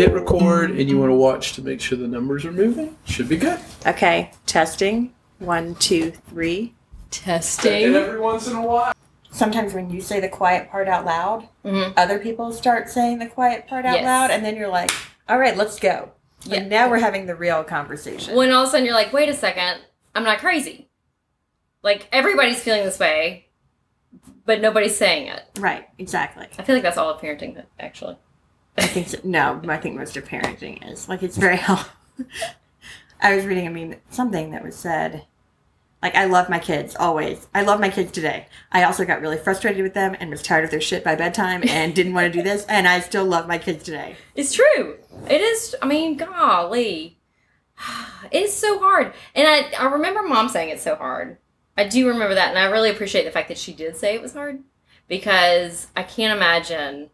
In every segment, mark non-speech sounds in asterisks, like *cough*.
hit record and you want to watch to make sure the numbers are moving, should be good. Okay, testing. One, two, three. Testing. every once in a while. Sometimes when you say the quiet part out loud, Mhm. other people start saying the quiet part out Yes. loud, and then you're like, all right, let's go. Yeah. And now we're having the real conversation. When all of a sudden you're like, wait a second, I'm not crazy. Like everybody's feeling this way, but nobody's saying it. right, exactly. I feel like that's all of parenting, actually. I think so. no, I think most of parenting is like it's very *laughs* helpful. I was reading, I mean, something that was said. Like I love my kids always. I love my kids today. I also got really frustrated with them and was tired of their shit by bedtime and didn't want to do this. And I still love my kids today. It's true. It is. I mean, golly, *sighs* it is so hard. And I, I remember mom saying it's so hard. I do remember that, and I really appreciate the fact that she did say it was hard because I can't imagine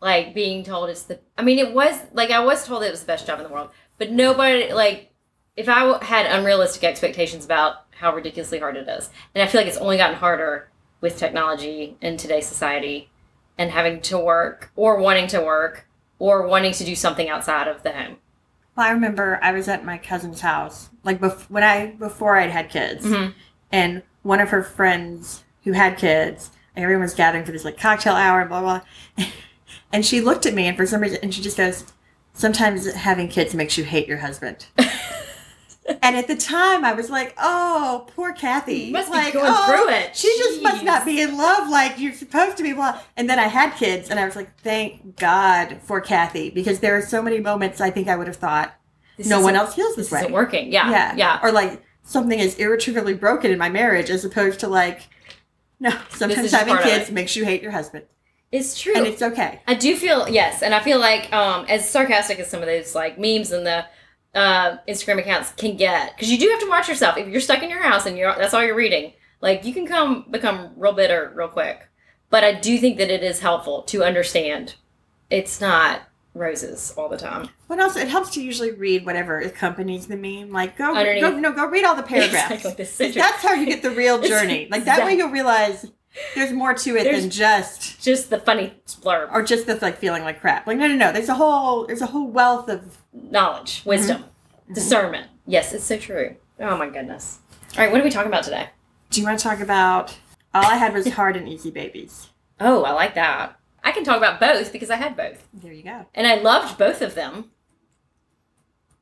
like being told it's the. I mean, it was like I was told it was the best job in the world, but nobody like if i had unrealistic expectations about how ridiculously hard it is, and I feel like it's only gotten harder with technology in today's society and having to work or wanting to work or wanting to do something outside of the home. Well, I remember I was at my cousin's house, like bef- when I before I'd had kids, Mhm. and one of her friends who had kids, everyone was gathering for this like cocktail hour and blah blah. And she looked at me, and for some reason, and she just goes, "Sometimes having kids makes you hate your husband." *laughs* and at the time, I was like, "Oh, poor Kathy, You must be like, going oh, through it. She just must not be in love like you're supposed to be." Blah. And then I had kids, and I was like, "Thank God for Kathy," because there are so many moments I think I would have thought This no one else feels this, This way. isn't working. Yeah. Yeah. Yeah. Or like something is irretrievably broken in my marriage as opposed to like, no, sometimes having kids makes you hate your husband. It's true. And it's okay. I do feel yes, and I feel like um, as sarcastic as some of those like memes and the uh, Instagram accounts can get, because you do have to watch yourself. If you're stuck in your house and you're that's all you're reading, like you can come become real bitter real quick. But I do think that it is helpful to understand it's not roses all the time. But also, it helps to usually read whatever accompanies the meme. Like, go, Underneath. go no, go read all the *laughs* paragraphs. Exactly. This is 'Cause That's how you get the real *laughs* journey. Like that way, you'll realize there's more to it There's- than just just the funny blurb, or just the like feeling like crap. Like, no, no, no. There's a whole there's a whole wealth of knowledge, wisdom, mm-hmm. Mm-hmm. discernment. Yes, it's so true. Oh my goodness. All right, what are we talking about today? Do you want to talk about? All I had was hard and easy babies. Oh, I like that. I can talk about both because I had both. There you go. And I loved both of them.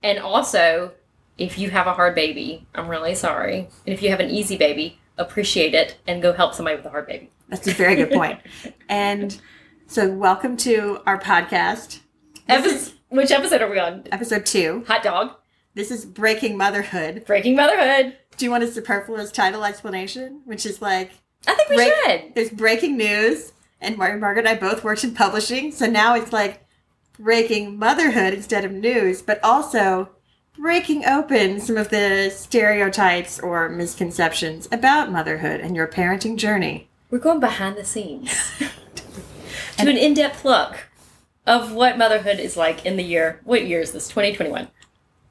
And also, if you have a hard baby, I'm really sorry. And if you have an easy baby, appreciate it and go help somebody with a hard baby. That's a very good point. *laughs* and so, welcome to our podcast, Epis- which episode are we on? episode two. Hot dog. This is Breaking Motherhood. Breaking motherhood. Do you want a superfluous title explanation? Which is like, I think we Break- should. there's breaking news, and Mary Margaret and I both worked in publishing, so now it's like breaking motherhood instead of news, but also breaking open some of the stereotypes or misconceptions about motherhood and your parenting journey. We're going behind the scenes *laughs* to an in depth look of what motherhood is like in the year. What year is this? 2021.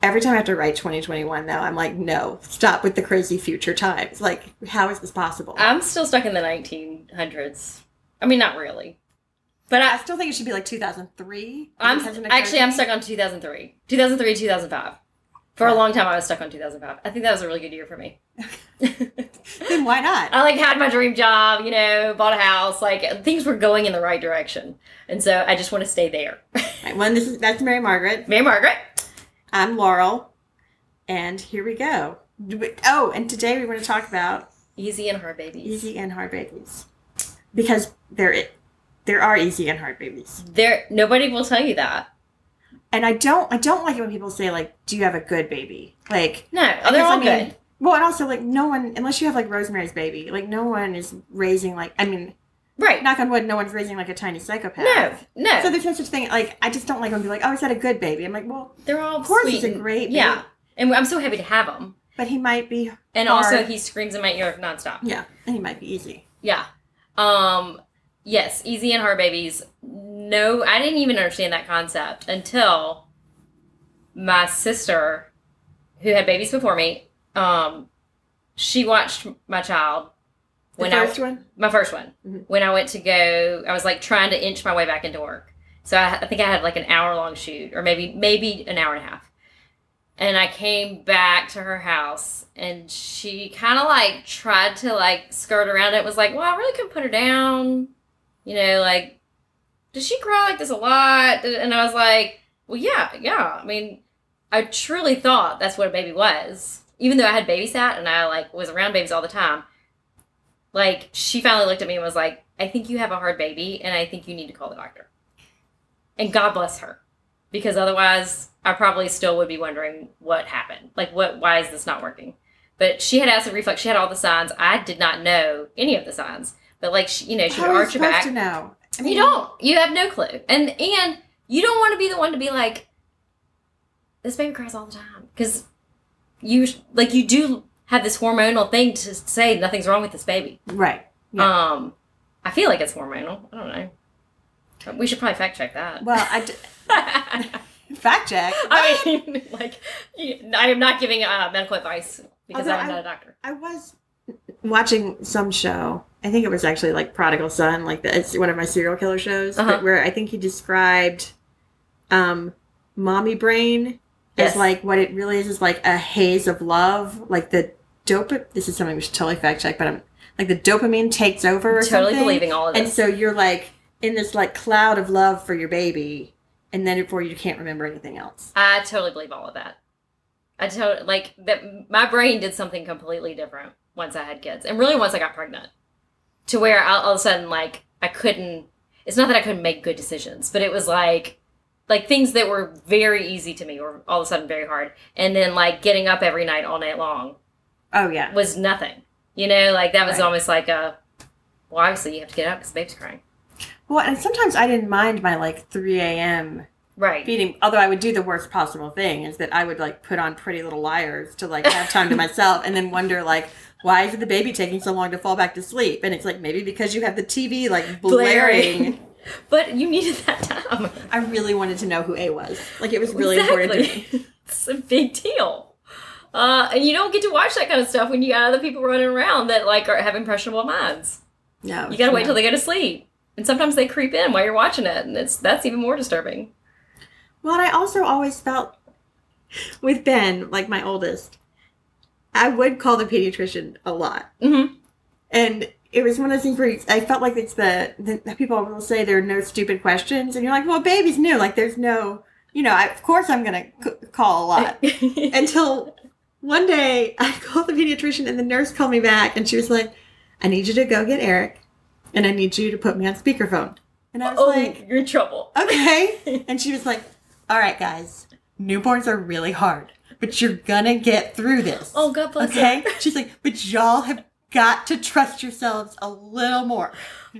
Every time I have to write 2021 now, I'm like, no, stop with the crazy future times. Like, how is this possible? I'm still stuck in the 1900s. I mean, not really. But I I, still think it should be like 2003. I'm It hasn't occurred actually I'm stuck on 2003, 2003, 2005. For a long time, I was stuck on 2005. I think that was a really good year for me. *laughs* Then why not? *laughs* I like had my dream job, you know, bought a house, like things were going in the right direction, and so I just want to stay there. *laughs* Right, well, this is that's Mary Margaret. Mary Margaret, I'm Laurel, and here we go. Oh, and today we want to talk about easy and hard babies. easy and hard babies because there there are easy and hard babies, There, nobody will tell you that. And I don't I don't like it when people say like, "Do you have a good baby?" Like, No, they're all I mean, good. Well, and also like no one unless you have like Rosemary's Baby, like no one is raising like I mean, Right? knock on wood, no one's raising like a tiny psychopath. No, no. So there's no such thing. Like I just don't like when people are like, "Oh, is that a good baby?" I'm like, well, they're all of course sweet it's a and- great Yeah, and I'm so happy to have them. but he might be And hard. also, he screams in my ear nonstop. yeah, and he might be easy. Yeah. Um yes, easy and hard babies. No, I didn't even understand that concept until my sister who had babies before me, um she watched my child The when first I one. my first one Mhm. when I went to go I was like trying to inch my way back into work. So I, I think I had like an hour long shoot, or maybe maybe an hour and a half. And I came back to her house, and she kind of like tried to like skirt around it. Was like, "Well, I really couldn't put her down," you know, like, does she cry like this a lot? And I was like, "Well, yeah, yeah. I mean, I truly thought that's what a baby was, even though I had babysat and I like was around babies all the time." Like, she finally looked at me and was like, "I think you have a hard baby, and I think you need to call the doctor." And God bless her, because otherwise I probably still would be wondering what happened. Like, what? Why is this not working? But she had acid reflux. She had all the signs. I did not know any of the signs. But like, she, you know, she would How are you arch her back. to know? I you don't. You have no clue. And and you don't want to be the one to be like, this baby cries all the time because you like you do have this hormonal thing to say nothing's wrong with this baby. Right. Yeah. Um, I feel like it's hormonal. I don't know. We should probably fact check that. Well, I d- *laughs* fact check. I mean, *laughs* like, I am not giving uh, medical advice because I'm I- not a doctor. I was watching some show. I think it was actually like Prodigal Son, like the, it's one of my serial killer shows, Uh-huh. where I think he described um, mommy brain Yes. as like what it really is is like a haze of love, like the dopamine. This is something we should totally fact check, but I'm like the dopamine takes over or totally something. believing all of this, and so you're like in this like cloud of love for your baby, and then before you can't remember anything else. I totally believe all of that. I totally like that. My brain did something completely different once I had kids, and really once I got pregnant, to where all, all of a sudden, like I couldn't. It's not that I couldn't make good decisions, but it was like, like things that were very easy to me were all of a sudden very hard, and then like getting up every night all night long Oh yeah, was nothing. You know, like that was Right. almost like a. Well, obviously you have to get up because the baby's crying. well, and sometimes I didn't mind my like 3 a.m. Right. feeding although i would do the worst possible thing is that i would like put on pretty little liars to like have time to *laughs* myself and then wonder like why is the baby taking so long to fall back to sleep and it's like maybe because you have the tv like blaring, Blaring. *laughs* But you needed that time. i really wanted to know who a was like it was really important to me *laughs* it's a big deal. Uh, and you don't get to watch that kind of stuff when you got other people running around that like are have impressionable minds. no You gotta wait no. till they go to sleep, and sometimes they creep in while you're watching it, and it's that's even more disturbing. well and i also always felt with ben like my oldest i would call the pediatrician a lot Mm-hmm. And it was one of those things where I felt like it's the, the, people will say there are no stupid questions, and you're like, well, baby's new. Like, there's no, you know, I, of course I'm going to c- call a lot. *laughs* Until one day I called the pediatrician, and the nurse called me back, and she was like, I need you to go get Eric, and I need you to put me on speakerphone. And I was oh, like, you're in trouble. okay. *laughs* And she was like, all right, guys, newborns are really hard, but you're to get through this. Oh, God bless Okay? her. She's like, but y'all have got to trust yourselves a little more.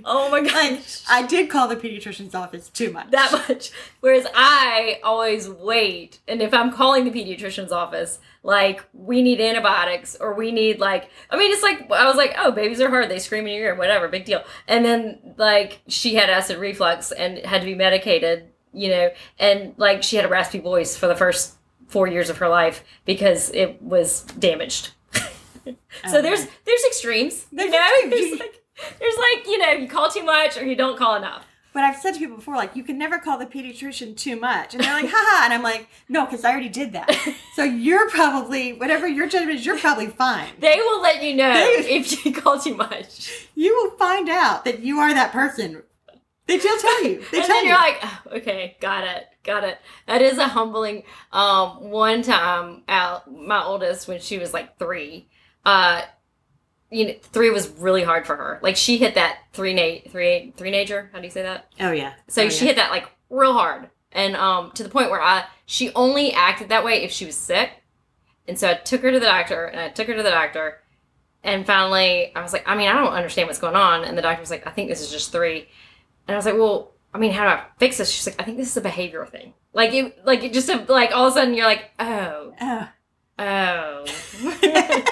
Oh my Like, gosh. I did call the pediatrician's office too much. that much. Whereas I always wait, and if I'm calling the pediatrician's office, like we need antibiotics or we need like, I mean, it's like I was like, oh, babies are hard. They scream in your ear, whatever, big deal. And then like she had acid reflux and had to be medicated, you know, and like she had a raspy voice for the first four years of her life because it was damaged. *laughs* so Oh, there's there's extremes, There's you know. *laughs* There's like there's like you know you call too much or you don't call enough. But I've said to people before, like, you can never call the pediatrician too much. And they're like, haha. And I'm like, no, because I already did that. *laughs* So you're probably, whatever your judgment is, you're probably fine. They will let you know They- if you call too much. You will find out that you are that person. They will tell you. They and tell then you. you're like, oh, okay, got it, got it. That is a humbling. Um, one time, out my oldest when she was like three, uh, you know, three was really hard for her. Like she hit that three na- three three nager. How do you say that? oh, yeah. So Oh, she yeah. hit that like real hard, and um, to the point where I she only acted that way if she was sick, and so I took her to the doctor, and I took her to the doctor, and finally I was like, I mean, I don't understand what's going on, and the doctor was like, I think this is just three, and I was like, well, I mean, how do I fix this? She's like, I think this is a behavioral thing, like it, like it just a, like all of a sudden you're like, oh, Oh. oh. *laughs*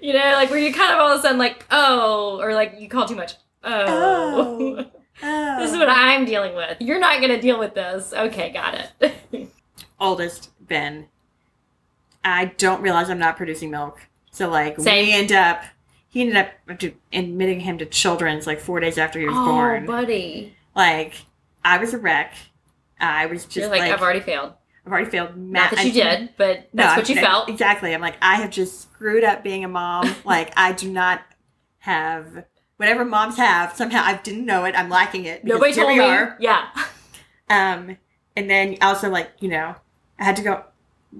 you know, like where you kind of all of a sudden like, oh, or like you call too much. Oh. Oh. *laughs* This is oh. what I'm dealing with. You're not going to deal with this. Okay, got it. *laughs* oldest Ben, I don't realize I'm not producing milk. So like Same. we end up, he ended up admitting him to children's like four days after he was oh, born. buddy. Like I was a wreck. I was just like, like, I've already failed. I've already failed. Not that I- you did, but No, that's what you I- felt. Exactly. I'm like, I have just screwed up being a mom. *laughs* like, I do not have whatever moms have. Somehow I didn't know it. I'm lacking it. Nobody told me. are. Yeah. *laughs* Um, and then also like you know, I had to go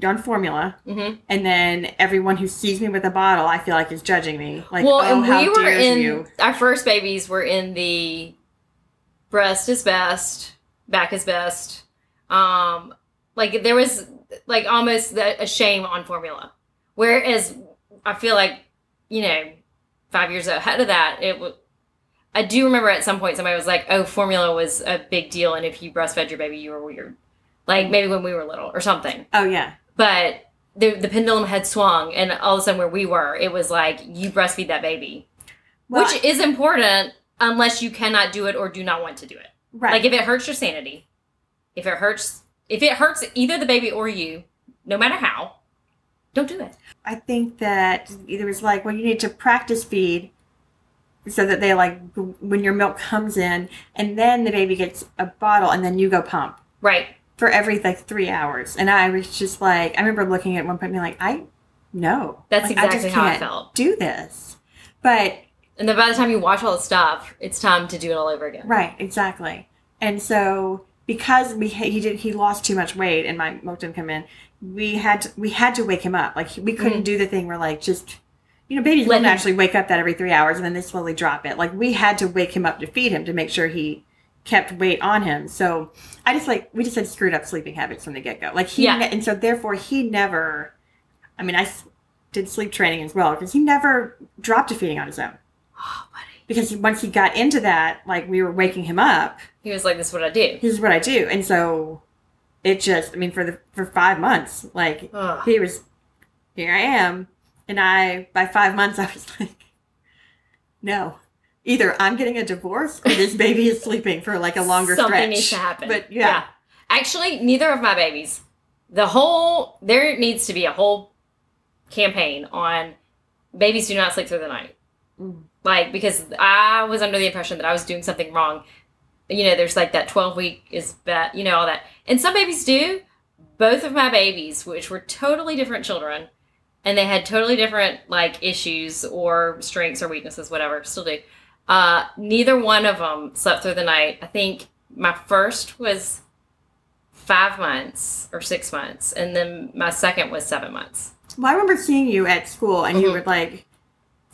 on formula, hmm and then everyone who sees me with a bottle, I feel like is judging me. Like, well, oh, and how we were dare in you? our first babies were in the breast is best, back is best. Um, like there was like almost the, a shame on formula, whereas I feel like you know five years ahead of that it was. I do remember at some point somebody was like, "Oh, formula was a big deal, and if you breastfed your baby, you were weird." Like maybe when we were little or something Oh yeah, but the the pendulum had swung, and all of a sudden, where we were, it was like you breastfeed that baby, well, which is important unless you cannot do it or do not want to do it. right. Like if it hurts your sanity, if it hurts, if it hurts either the baby or you, no matter how, don't do it. I think that it was like, well, you need to practice feed so that they like when your milk comes in, and then the baby gets a bottle, and then you go pump Right. for every like three hours. And I was just like, I remember looking at one point and being like, I no, That's Like, I just exactly how I can't felt. Do this, but And then by the time you watch all the stuff, it's time to do it all over again. right, exactly. And so because we he did he lost too much weight, and my milk didn't come in, we had to, we had to wake him up. Like we couldn't Mhm. do the thing where like just you know babies Let don't him- actually wake up that every three hours and then they slowly drop it. Like we had to wake him up to feed him to make sure he kept weight on him. So I just like we just had screwed up sleeping habits from the get go. Like he Yeah. ne- and so therefore he never. I mean I s- did sleep training as well because he never dropped to feeding on his own. Oh, *gasps* buddy. Because once he got into that, like we were waking him up, He was like, "This is what I do." this is what I do. And so it just, I mean, for the for five months, like Ugh. he was, here I am, and I by five months *laughs* I was like, no, either I'm getting a divorce or this baby is sleeping for like a longer Something stretch. needs to happen. But yeah, Actually, neither of my babies. The whole there needs to be a whole campaign on babies do not sleep through the night. Mm. Like because I was under the impression that I was doing something wrong. You know, there's like that 12 week is bad, you know, all that. And some babies do. Both of my babies, which were totally different children, and they had totally different like issues or strengths or weaknesses, whatever, still do. Uh, neither one of them slept through the night. I think my first was five months or six months, and then my second was seven months. well, I remember seeing you at school, and you Mhm. were like.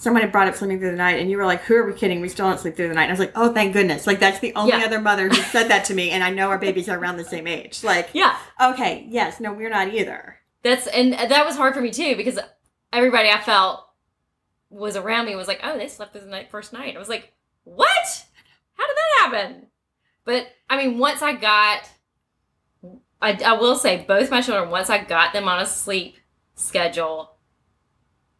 Someone had brought up sleeping through the night, and you were like, "Who are we kidding? We still don't sleep through the night." And I was like, "Oh, thank goodness!" Like that's the only Yeah. other mother who said that to me, and I know our babies are around the same age. Like, Yeah, okay, yes, no, we're not either. that's and that was hard for me too because everybody I felt was around me was like, "Oh, they slept through the night first night." I was like, "What? How did that happen?" But I mean, once I got, I, I will say, both my children, once I got them on a sleep schedule,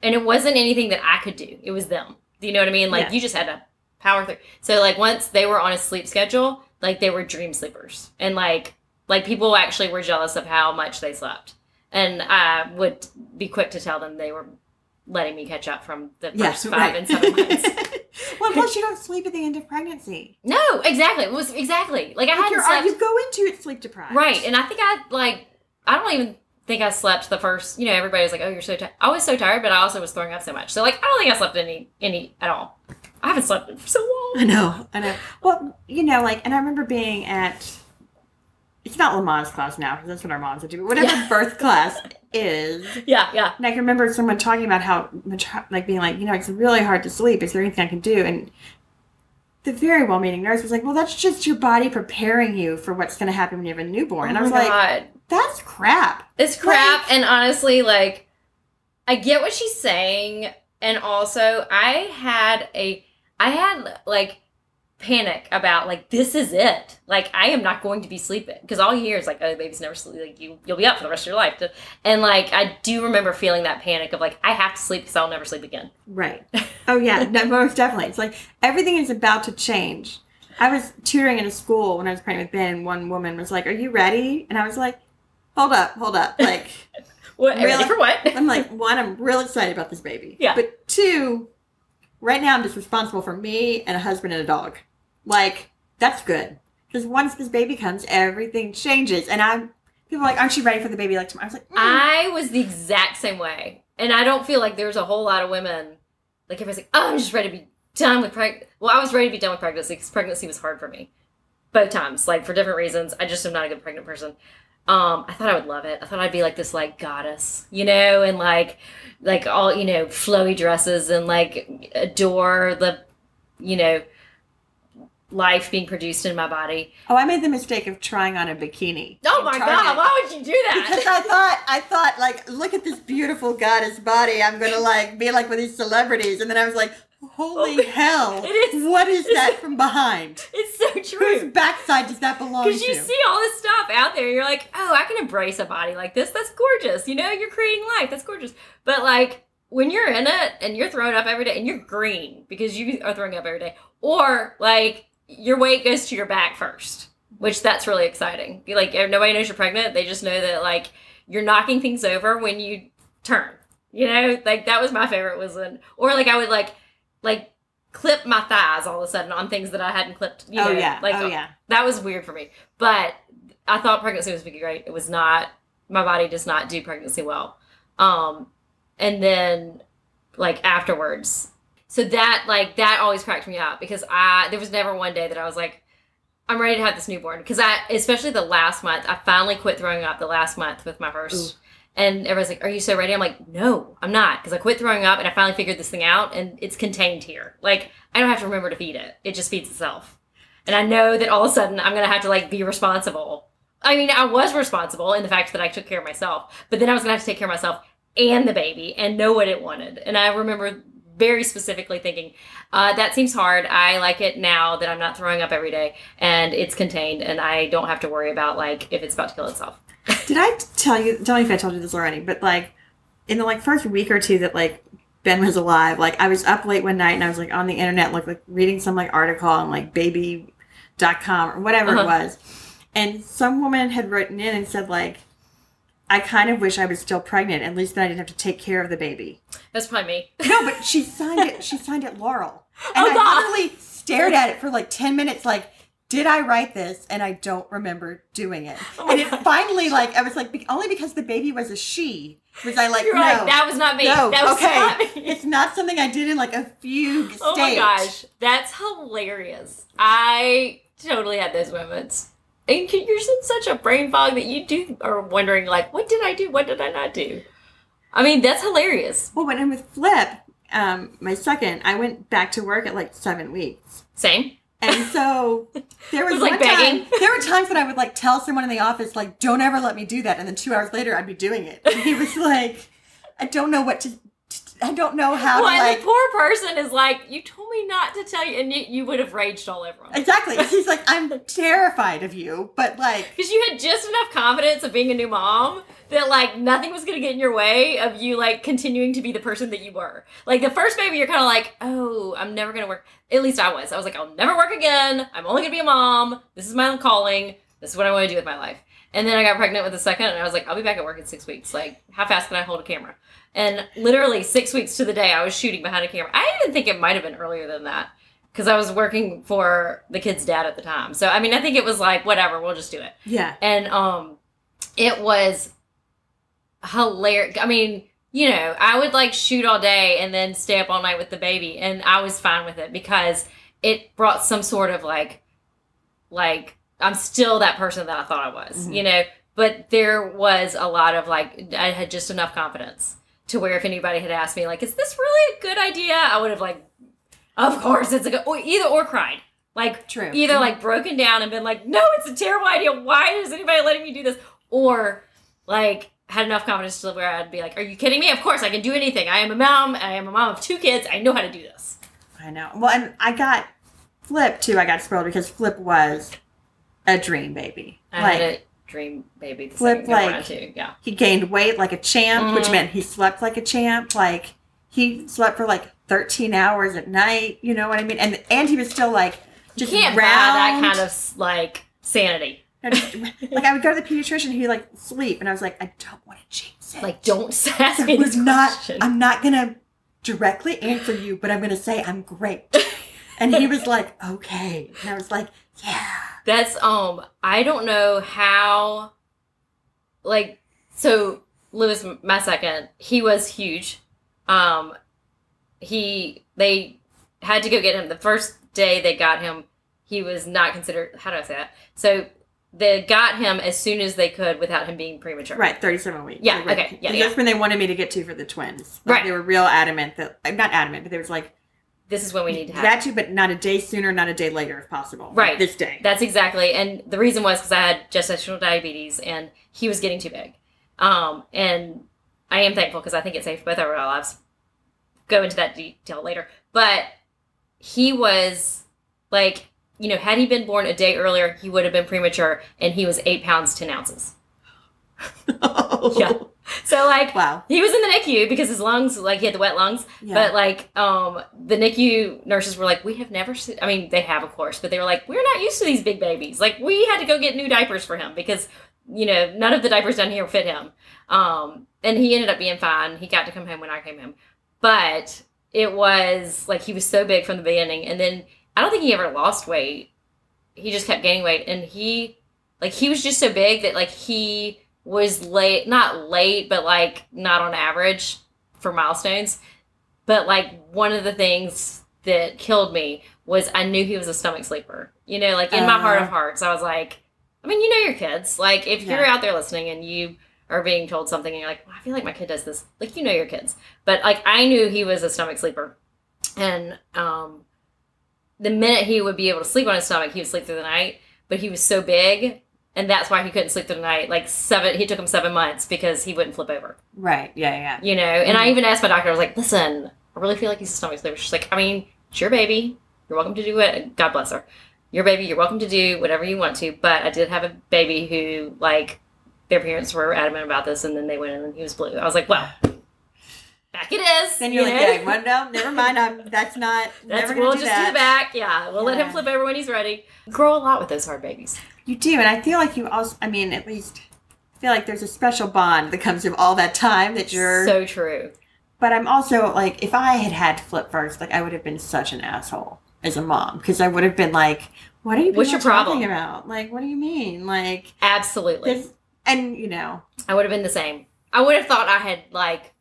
and it wasn't anything that I could do; it was them. Do you know what I mean? Like Yeah. you just had to power through. So like once they were on a sleep schedule, like they were dream sleepers, and like like people actually were jealous of how much they slept, and I would be quick to tell them they were letting me catch up from the first five and seven *laughs* months. well, plus you don't sleep at the end of pregnancy. No, exactly. It was exactly like I Like hadn't you're, uh, slept. you go into it sleep deprived. Right, and I think I like I don't even think I slept the first. You know, everybody was like, "Oh, you're so tired." I was so tired, but I also was throwing up so much. So like, I don't think I slept any any at all. I haven't slept in so long. I know, I know. Well, you know, like, and I remember being at. It's not Lamaze class now because that's what our moms would do. But whatever Yeah. birth class is, *laughs* Yeah, yeah. and I can remember someone talking about how much, like being like, you know, it's really hard to sleep. Is there anything I can do? And the very well-meaning nurse was like, "Well, that's just your body preparing you for what's going to happen when you have a newborn." and I Oh was my like, God. "That's crap." It's crap, Like- and honestly, like, I get what she's saying, and also, I had a, I had like panic about like this is it, like I am not going to be sleeping because all you hear is like, oh, baby's never sleep, like you you'll be up for the rest of your life, and like I do remember feeling that panic of like I have to sleep because I'll never sleep again. Right. Oh yeah, no, *laughs* most definitely. It's like everything is about to change. I was tutoring in a school when I was pregnant with Ben, one woman was like, "Are you ready?" And I was like, "Hold up, hold up." *laughs* Like, What Really? for what? *laughs* I'm like, one, I'm real excited about this baby. Yeah. But two, right now I'm just responsible for me and a husband and a dog. Like, that's good because once this baby comes, everything changes, and I'm people are like, aren't you ready for the baby like tomorrow? I was like, mm. I was the exact same way. And I don't feel like there's a whole lot of women, like everybody's like, oh, I'm just ready to be done with pregnancy. Well, I was ready to be done with pregnancy because pregnancy was hard for me. Both times, like for different reasons. I just am not a good pregnant person. Um, I thought I would love it. I thought I'd be like this like goddess, you know, and like like all, you know, flowy dresses and like adore the, you know, life being produced in my body. oh, I made the mistake of trying on a bikini. Oh my Target. god, why would you do that? Because? I thought, I thought, like, look at this beautiful goddess body. I'm gonna like be like with these celebrities, and then I was like, holy Oh, hell! it is- What is that from behind? *laughs* it's so true. Whose backside does that belong to? Because you see all this stuff out there, you're like, oh, I can embrace a body like this. That's gorgeous. You know, you're creating life. That's gorgeous. But like when you're in it and you're throwing up every day and you're green because you are throwing up every day, or like your weight goes to your back first, which that's really exciting. Like nobody knows you're pregnant. They just know that like you're knocking things over when you turn. You know, like that was my favorite was when, or like I would like, like clip my thighs all of a sudden on things that I hadn't clipped. You oh know, yeah, like oh yeah. that was weird for me. But I thought pregnancy was pretty great. It was not. My body does not do pregnancy well. Um, and then like afterwards, so that like that always cracked me up because I there was never one day that I was like, I'm ready to have this newborn because I especially the last month I finally quit throwing up the last month with my first. And everyone's like, "Are you so ready?" I'm like, "No, I'm not," because I quit throwing up and I finally figured this thing out, and it's contained here. Like, I don't have to remember to feed it; it just feeds itself. And I know that all of a sudden I'm gonna have to like be responsible. I mean, I was responsible in the fact that I took care of myself, but then I was gonna have to take care of myself and the baby and know what it wanted. And I remember very specifically thinking, uh, that seems hard. I like it now that I'm not throwing up every day and it's contained and I don't have to worry about like if it's about to kill itself. Did I tell you? Tell me if I told you this already. But like, in the like first week or two that like Ben was alive, like I was up late one night and I was like on the internet, like, like reading some like article on like baby.com or whatever it Uh-huh. was, and some woman had written in and said like, I kind of wish I was still pregnant. At least then I didn't have to take care of the baby. That's probably me. No, but she *laughs* signed it. She signed it Laurel, and Oh, I God. literally stared at it for like ten minutes, like. Did I write this? And I don't remember doing it. Oh and it God. finally, like, I was like, only because the baby was a she was I like, You're no, right. That was not me. no, that was okay, not me. it's not something I did in like a fugue Oh my gosh, that's hilarious. I totally had those moments. And you're in such a brain fog that you do are wondering, like, what did I do? What did I not do? I mean, that's hilarious. Well, when I'm with Flip, um, my second, I went back to work at like seven weeks. Same. And so there was, was like one time, begging. there were times when I would like tell someone in the office, like, don't ever let me do that. And then two hours later, I'd be doing it. And he was like, I don't know what to, I don't know how well, to like. the poor person is like, you told me not to tell you, and you, you would have raged all over him. Exactly. *laughs* He's like, I'm terrified of you, but like, Because you had just enough confidence of being a new mom that like nothing was gonna get in your way of you like continuing to be the person that you were. Like the first baby, you're kind of like, oh, I'm never gonna work. At least I was. I was like, I'll never work again. I'm only gonna be a mom. This is my calling. This is what I want to do with my life. And then I got pregnant with the second, and I was like, I'll be back at work in six weeks. Like, how fast can I hold a camera? And literally six weeks to the day, I was shooting behind a camera. I even think it might have been earlier than that because I was working for the kid's dad at the time. So I mean, I think it was like, whatever, we'll just do it yeah. and um it was hilarious i mean you know i would like shoot all day and then stay up all night with the baby and i was fine with it because it brought some sort of like like i'm still that person that i thought i was Mhm. you know but there was a lot of like i had just enough confidence to where if anybody had asked me like is this really a good idea i would have like of course it's a good or either or cried like True. either like mm-hmm. broken down and been like, no, it's a terrible idea. Why is anybody letting me do this? Or like had enough confidence to where I'd be like, are you kidding me? Of course I can do anything. I am a mom. I am a mom of two kids. I know how to do this. I know. Well, and I got Flip too. I got spoiled because Flip was a dream baby. I like had a dream baby. The Flip, like- too. Yeah. he gained weight like a champ, which Mhm. meant he slept like a champ. Like he slept for like 13 hours at night. You know what I mean? And and he was still like You just can't buy round. that kind of like sanity. Just- *laughs* like I would go to the pediatrician, he like sleep, and I was like, I don't want to jinx it. Like, don't *laughs* ask me this was not. question. I'm not gonna directly answer you, but I'm gonna say I'm great. And he was like, okay. And I was like, yeah. That's um I don't know how like so Lewis my second, he was huge. Um he they had to go get him the first day they got him, he was not considered how do I say that? So they got him as soon as they could without him being premature. Right, 37 weeks. Yeah, Right. okay, yeah, yeah. That's when they wanted me to get to for the twins. Like, Right. They were real adamant that, uh, not adamant, but they was like, This is when we need to have that too, but not a day sooner, not a day later if possible. Like, Right. This day. That's exactly, and the reason was because I had gestational diabetes and he was getting too big. Um, and I am thankful because I think it saved both of our lives. Go into that detail later, but he was like, you know, had he been born a day earlier, he would have been premature, and he was eight pounds ten ounces. Yeah. *laughs* So like, Wow. he was in the NICU because his lungs, like he had the wet lungs, Yeah. but like um the NICU nurses were like, we have never seen. I mean, they have of course, but they were like, we're not used to these big babies. Like we had to go get new diapers for him because you know none of the diapers down here fit him. Um, and he ended up being fine. He got to come home when I came home, but it was like he was so big from the beginning, and then I don't think he ever lost weight. He just kept gaining weight, and he like he was just so big that like he was late not late but like not on average for milestones. But like one of the things that killed me was i knew he was a stomach sleeper you know like in my heart of Uh. hearts i was like i mean you know your kids. Like if you're out there listening and you are being told something and you're like well, i feel like my kid does this like you know your kids. But like i knew he was a stomach sleeper. And um the minute he would be able to sleep on his stomach he would sleep through the night. But he was so big and that's why he couldn't sleep through the night. Like seven, he took him seven months because he wouldn't flip over. Right. Yeah, yeah. You know, and I Mhm. even asked my doctor. I was like, "Listen, I really feel like he's a stomach sleeper." She's like, "I mean, it's your baby. You're welcome to do it. God bless her. Your baby. You're welcome to do whatever you want to." But I did have a baby who, like, their parents were adamant about this, and then they went in and he was blue. I was like, "Well, back it is." Then you're you like, yeah, well, no, never mind. I'm, that's not, *laughs* That's never we'll do just that. do the back. Yeah, we'll let him flip over when he's ready. Grow a lot with those hard babies. You do, and I feel like you also. I mean, at least I feel like there's a special bond that comes from all that time that you're. so true. but I'm also like, if I had had to flip first, like I would have been such an asshole as a mom because I would have been like, "What are you? What's your problem?" talking about? Like, what do you mean? Like Absolutely. this?" And you know, I would have been the same. I would have thought I had like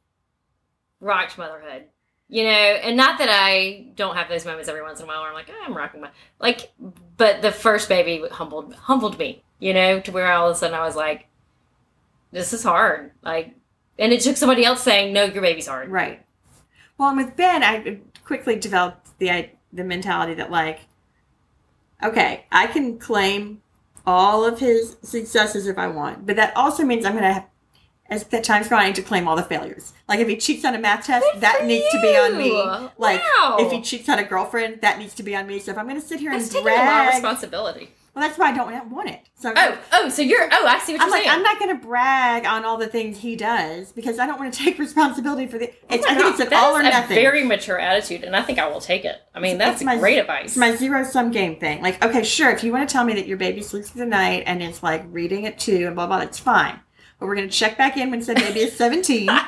rocked motherhood, you know, and not that I don't have those moments every once in a while where I'm like, oh, I'm rocking my like, but the first baby humbled humbled me, you know, to where all of a sudden I was like, this is hard, like, and it took somebody else saying, no, your baby's hard. right? Well, and with Ben, I quickly developed the the mentality that like, okay, I can claim all of his successes if I want, but that also means I'm gonna have. As the time's going, I to claim all the failures. Like if he cheats on a math test, Good that needs to be on me. Like Wow. if he cheats on a girlfriend, that needs to be on me. So if I'm going to sit here That's and taking a lot of responsibility. well, that's why I don't want it. So Oh, oh, so you're oh, I see what I'm you're like, saying. I'm not going to brag on all the things he does because I don't want to *laughs* take responsibility for the. Oh it's, Oh I think it's an that all or a nothing. very mature attitude, and I think I will take it. I mean, that's It's my- great advice. It's my zero sum game thing. Like, okay, sure, if you want to tell me that your baby sleeps through the night and is like reading at two and blah blah, that's fine. But we're going to check back in when said baby is 17, *laughs* and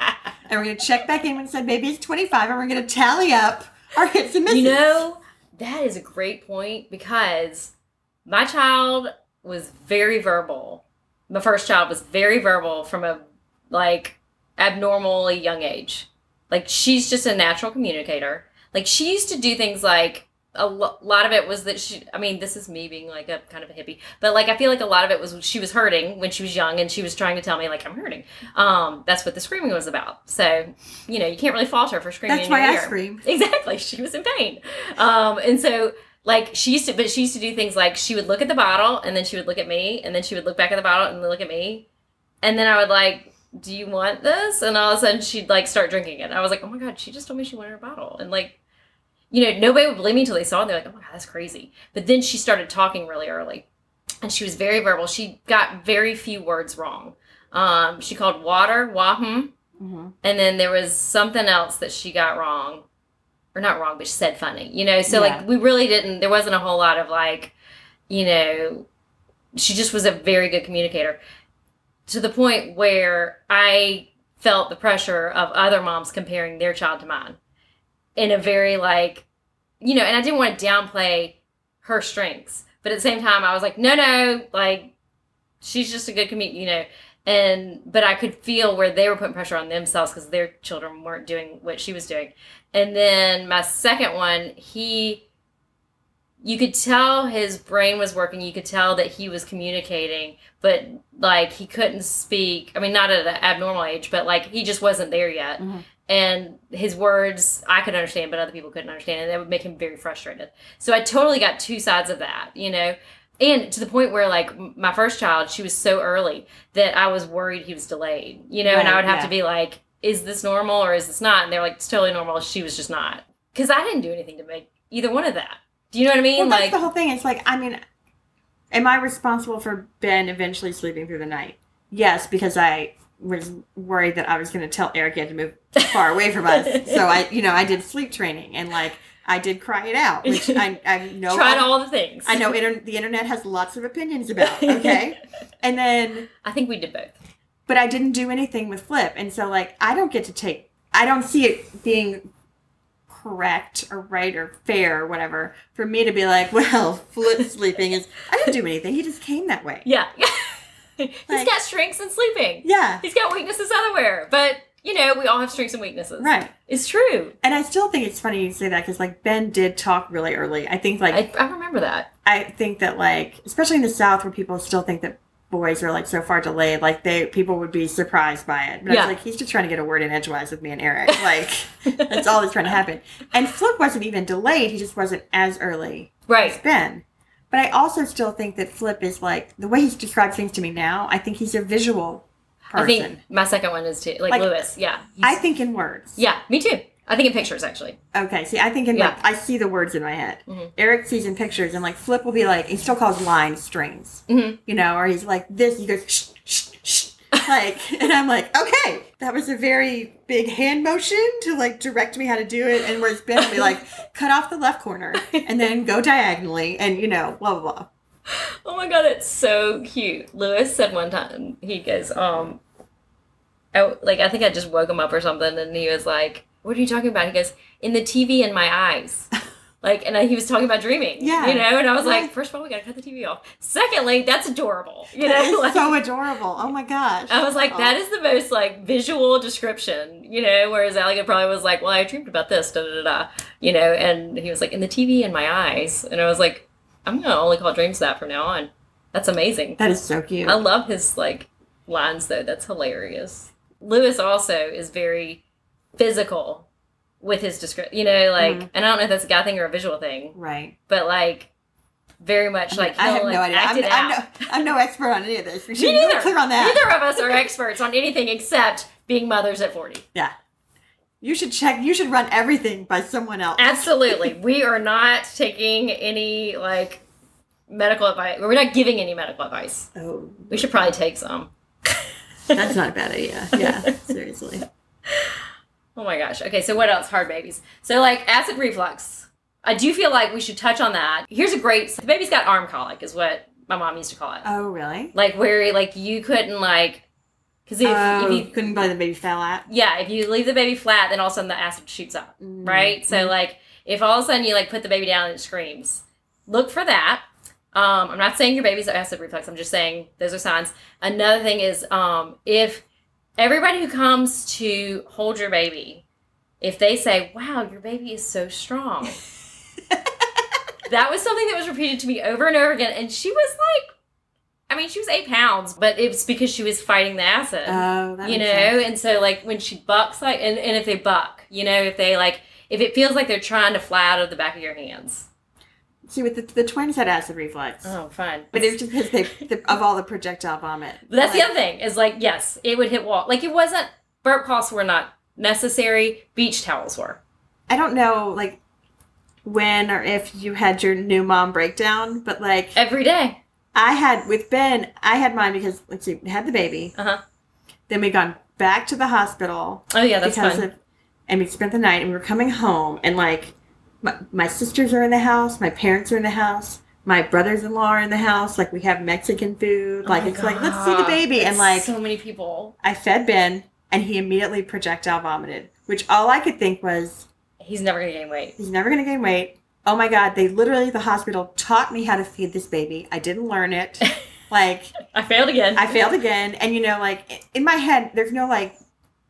we're going to check back in when said baby is 25, and we're going to tally up our hits and misses. You know, that is a great point because my child was very verbal. My first child was very verbal from a like abnormally young age. Like she's just a natural communicator. Like she used to do things like a lo- lot of it was that she I mean this is me being like a kind of a hippie but like I feel like a lot of it was she was hurting when she was young and she was trying to tell me like I'm hurting um that's what the screaming was about so you know you can't really fault her for screaming that's why I scream. *laughs* Exactly. She was in pain. Um, and so like she used to but she used to do things like she would look at the bottle and then she would look at me and then she would look back at the bottle and then look at me. And then I would like, Do you want this? And all of a sudden she'd like start drinking it. I was like, Oh my god, she just told me she wanted her bottle. And like you know, nobody would believe me until they saw it. They're like, oh my God, that's crazy. But then she started talking really early. And she was very verbal. She got very few words wrong. Um, she called water, wahum. hmm And then there was something else that she got wrong. Or not wrong, but she said funny. You know, so Yeah. like we really didn't there wasn't a whole lot of like, you know, she just was a very good communicator. To the point where I felt the pressure of other moms comparing their child to mine. In a very like you know, and I didn't want to downplay her strengths, But at the same time, I was like, no, no, like she's just a good comedian, you know. And but I could feel where they were putting pressure on themselves because their children weren't doing what she was doing. And then my second one, he you could tell his brain was working. You could tell that he was communicating, but like he couldn't speak. I mean, not at an abnormal age, but like he just wasn't there yet. Mhm. And his words I could understand, but other people couldn't understand, and that would make him very frustrated. So I totally got two sides of that, you know. And to the point where, like, my first child, she was so early that I was worried he was delayed, you know, and I would have yeah. to be like, is this normal or is this not? And they're like, it's totally normal. She was just not. Because I didn't do anything to make either one of that. Do you know what I mean? Well, that's like, the whole thing. It's like, I mean, am I responsible for Ben eventually sleeping through the night? Yes, because I was worried that I was going to tell Eric he had to move far away from us. So I, you know, I did sleep training and like I did cry it out, which I, I know. *laughs* tried all the things. I know inter- the internet has lots of opinions about. Okay, *laughs* and then I think we did both. but I didn't do anything with Flip, and so like I don't get to take. I don't see it being correct or right or fair or whatever for me to be like, *laughs* well, Flip sleeping is. I didn't do anything. He just came that way. Yeah. He's Like- got strengths in sleeping. Yeah, He's got weaknesses otherwhere. But, you know, we all have strengths and weaknesses. right. It's true. And I still think it's funny you say that because like Ben did talk really early. I think like I, I remember that. I think that like especially in the South where people still think that boys are like so far delayed, like they people would be surprised by it. But I Yeah. was like, he's just trying to get a word in edgewise with me and Eric. *laughs* Like that's all that's trying to *laughs* happen. And Flip wasn't even delayed; he just wasn't as early right. as. Ben. But I also still think that Flip is like the way he describes things to me now. I think he's a visual person. I think my second one is too. Like, Like, Lewis. Yeah. I think in words. yeah, me too. I think in pictures, actually. Okay, see, I think in Yeah. like I see the words in my head. Mhm. Eric sees in pictures, and like Flip will be like, he still calls lines strings, Mhm. you know, or he's like this. He goes shh shh shh, like, *laughs* and I'm like, okay, that was a very big hand motion to like direct me how to do it, and whereas Ben will be like, cut off the left corner and then go diagonally, and you know, blah blah blah. *laughs* Oh my god, it's so cute. Lewis said one time, he goes, um, I, like, I think I just woke him up or something, and he was like, What are you talking about? He goes, In the TV in my eyes. *laughs* Like, and he was talking about dreaming. Yeah. You know, and I was Right. like, First of all, we gotta cut the TV off. Secondly, that's adorable. You That know, like, so adorable. Oh my gosh. I was like, Oh. that is the most like visual description, you know. Whereas Alec probably was like, well, I dreamed about this, da da da, da, you know. And he was like, in the TV in my eyes, and I was like, I'm gonna only call dreams that from now on. That's amazing. That is so cute. I love his like lines though. That's hilarious. Lewis also is very physical with his description, you know, like, Mhm. and I don't know if that's a guy thing or a visual thing, right. but like, very much like I have like, no idea. I'm, I'm, no, I'm no expert on any of this. We should be neither. clear on that. Neither of us are *laughs* experts on anything except being mothers at 40. Yeah. You should check. You should run everything by someone else. Absolutely. *laughs* we are not taking any like medical advice. We're not giving any medical advice. Oh, We should probably take some. that's not a bad idea. Yeah, *laughs* seriously. Oh my gosh. Okay, so what else? Hard babies. So like acid reflux. I do feel like we should touch on that. Here's a great the baby's got arm colic is what my mom used to call it. Oh, really? Like where like you couldn't like because if, oh, if you couldn't buy the baby fell at. yeah, if you leave the baby flat, then all of a sudden the acid shoots up, Mm. right? So like, if all of a sudden you like put the baby down and it screams, look for that. Um, I'm not saying your baby's acid reflux. I'm just saying those are signs. Another thing is um, if everybody who comes to hold your baby, if they say, "Wow, your baby is so strong," *laughs* that was something that was repeated to me over and over again, and she was like, I mean, she was eight pounds, but it's because she was fighting the acid Oh, you know? sense. and so like when she bucks like and, and if they buck you know if they like if it feels like they're trying to fly out of the back of your hands. See, with the, the twins had acid reflux, oh fine. But it's just because they the, of all the projectile vomit. but that's the other thing is like yes it would hit wall like it wasn't burp cloths were not necessary beach towels were. I don't know, like when or if you had your new mom breakdown, but like every day I had with Ben, I had mine because let's see, had the baby, uh-huh then we gone back to the hospital oh yeah that's because fun of, and we spent the night and we were coming home and like my, my sisters are in the house, my parents are in the house, my brothers-in-law are in the house. Like we have Mexican food. Oh Like my it's like let's see the God. baby and like so many people I fed Ben and he immediately projectile vomited, which all I could think was he's never gonna gain weight he's never gonna gain weight. Oh my god, they literally the hospital taught me how to feed this baby. I didn't learn it. *laughs* like I failed again. I failed again. And you know, like in my head, there's no like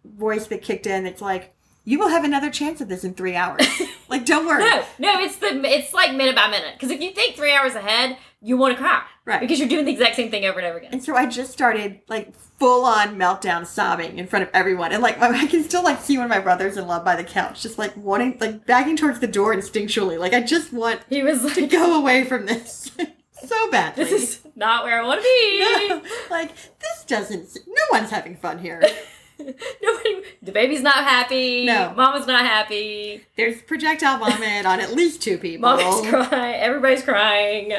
voice that kicked in that's like, you will have another chance at this in three hours. *laughs* like, don't worry. No, no, it's the it's like minute by minute. Because if you think three hours ahead, you want to cry, Right. Because you're doing the exact same thing over and over again. And so I just started like full on meltdown sobbing in front of everyone. And like my, *laughs* I can still like see one of my brothers in love by the couch, just like wanting like backing towards the door instinctually. Like I just want He was like, to go away from this *laughs* so badly. "This is not where I want to be." no, *laughs* like this doesn't no one's having fun here. *laughs* Nobody, the baby's not happy. No. mama's not happy. There's projectile vomit on at least two people. Mommy's crying. Everybody's crying.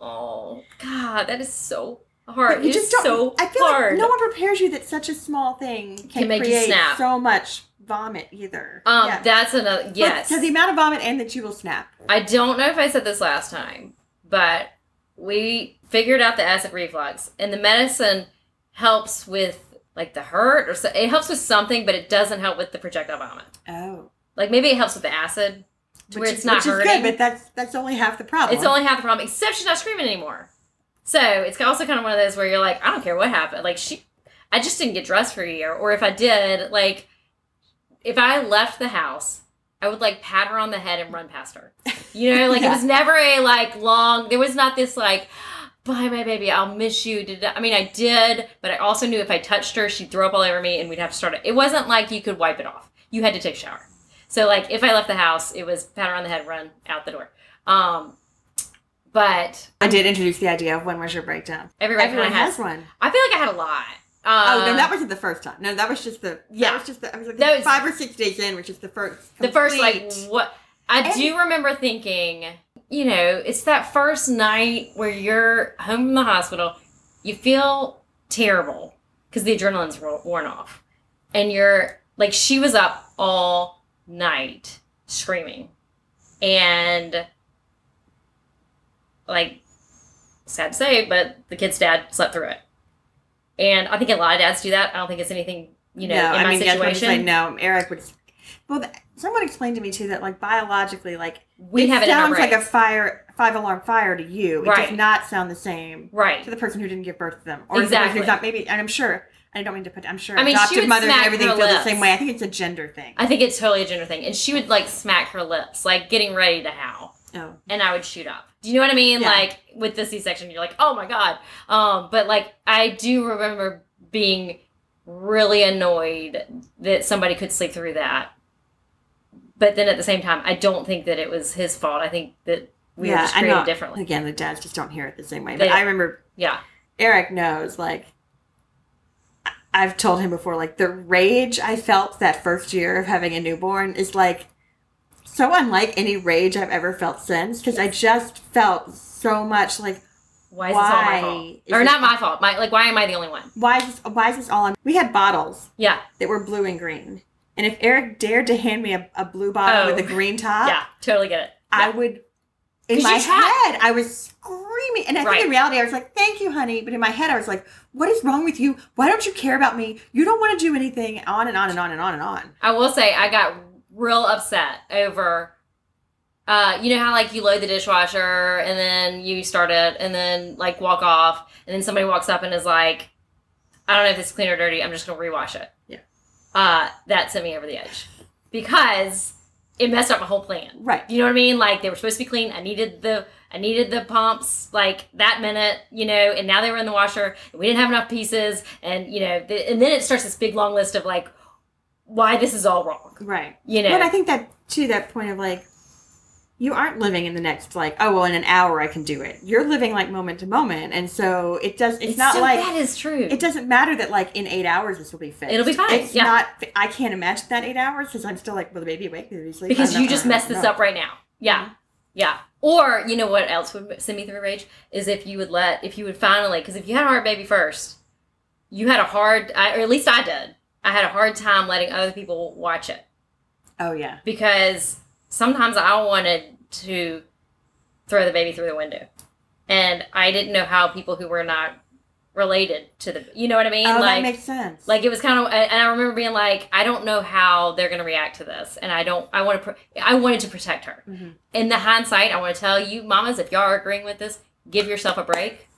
Oh God, that is so hard. But you It just so I feel hard. like no one prepares you that such a small thing can, Can make you create snap. so much vomit either. um, Yeah. that's another yes. Because the amount of vomit and that you will snap. I don't know if I said this last time, but we figured out the acid reflux, and the medicine helps with like the hurt, or so, it helps with something, but it doesn't help with the projectile vomit. Oh, Like maybe it helps with the acid, to where is- it's not which hurting. is good, but that's that's only half the problem. It's only half the problem, except she's not screaming anymore. So it's also kind of one of those where you're like, I don't care what happened. Like she, I just didn't get dressed for a year, or if I did, like, if I left the house, I would like pat her on the head and run past her. You know, like *laughs* Yeah. it was never a like long. There was not this like. Bye, my baby. I'll miss you. Did I mean I did, but I also knew if I touched her, she'd throw up all over me, and we'd have to start it. It wasn't like you could wipe it off. You had to take a shower. So like if I left the house, it was pat her on the head, run out the door. Um, but I did introduce the idea of when was your breakdown. everybody Everyone has has. one. I feel like I had a lot. oh no, that wasn't the first time. No, that was just the Yeah. That was just the I was like was- five or six days in, which is the first. the first like what I And- do remember thinking, you know, it's that first night where you're home from the hospital, you feel terrible because the adrenaline's worn off, and you're like she was up all night screaming, and like sad to say, but the kid's dad slept through it, and I think a lot of dads do that. I don't think it's anything you know no, in I my mean, yes, when you say situation. no, Eric would. Well, someone explained to me too that like biologically, like we it have it sounds like a fire five alarm fire to you. It Right. does not sound the same right. to the person who didn't give birth to them, or Exactly. who's not maybe. And I'm sure. I don't mean to put. I'm sure I mean, adoptive would mothers and everything feel the same way. I think it's a gender thing. I think it's totally a gender thing. And she would like smack her lips, like getting ready to howl. oh, And I would shoot up. Do you know what I mean? Yeah. Like with the C section, you're like, oh my God. Um, but like I do remember being really annoyed that somebody could sleep through that. But then at the same time, I don't think that it was his fault. I think that we were just I created know. differently. Again, the dads just don't hear it the same way. They But I remember Yeah. Eric knows, like, I've told him before, like, the rage I felt that first year of having a newborn is like so unlike any rage I've ever felt since because I just felt so much like, Why is this all my fault? Or this- not my fault. My like why am I the only one? why is this, why is this all on? We had bottles Yeah. that were blue and green. And if Eric dared to hand me a, a blue bottle Oh. with a green top, yeah. Totally get it. I Yeah. would. In my head, I was screaming, and I Right. think in reality, I was like, "Thank you, honey," but in my head, I was like, "What is wrong with you? Why don't you care about me? You don't want to do anything." On and on and on and on and on. I will say I got real upset over uh you know how like you load the dishwasher and then you start it and then like walk off and then somebody walks up and is like I don't know if it's clean or dirty, I'm just gonna rewash it. Uh that sent me over the edge. Because it messed up my whole plan. Right. You know what I mean? Like they were supposed to be clean. I needed the I needed the pumps like that minute, you know, and now they were in the washer and we didn't have enough pieces and you know, the, and then it starts this big long list of like why this is all wrong. Right. You know. But I think that to that point of like, you aren't living in the next like, oh well, in an hour I can do it. You're living like moment to moment, and so it does. It's, not so like that is true. it doesn't matter that like in eight hours this will be fixed. It'll be fine, It's yeah. not. I can't imagine that eight hours because I'm still like, will the baby awake? Sleep? Because you just messed this know. up right now. Yeah. Mm-hmm. Yeah. Or, you know what else would send me through a rage? Is if you would let, if you would finally, because if you had a hard baby first, you had a hard, I, or at least I did, I had a hard time letting other people watch it. Oh yeah. Because sometimes I wanted to throw the baby through the window. And I didn't know how people who were not related to the. You know what I mean? oh, like that makes sense. like it was kind of, and I remember being like, I don't know how they're gonna react to this, and I don't. I want to. I wanted to protect her. Mhm. In the hindsight, I want to tell you, mamas, if y'all are agreeing with this, give yourself a break.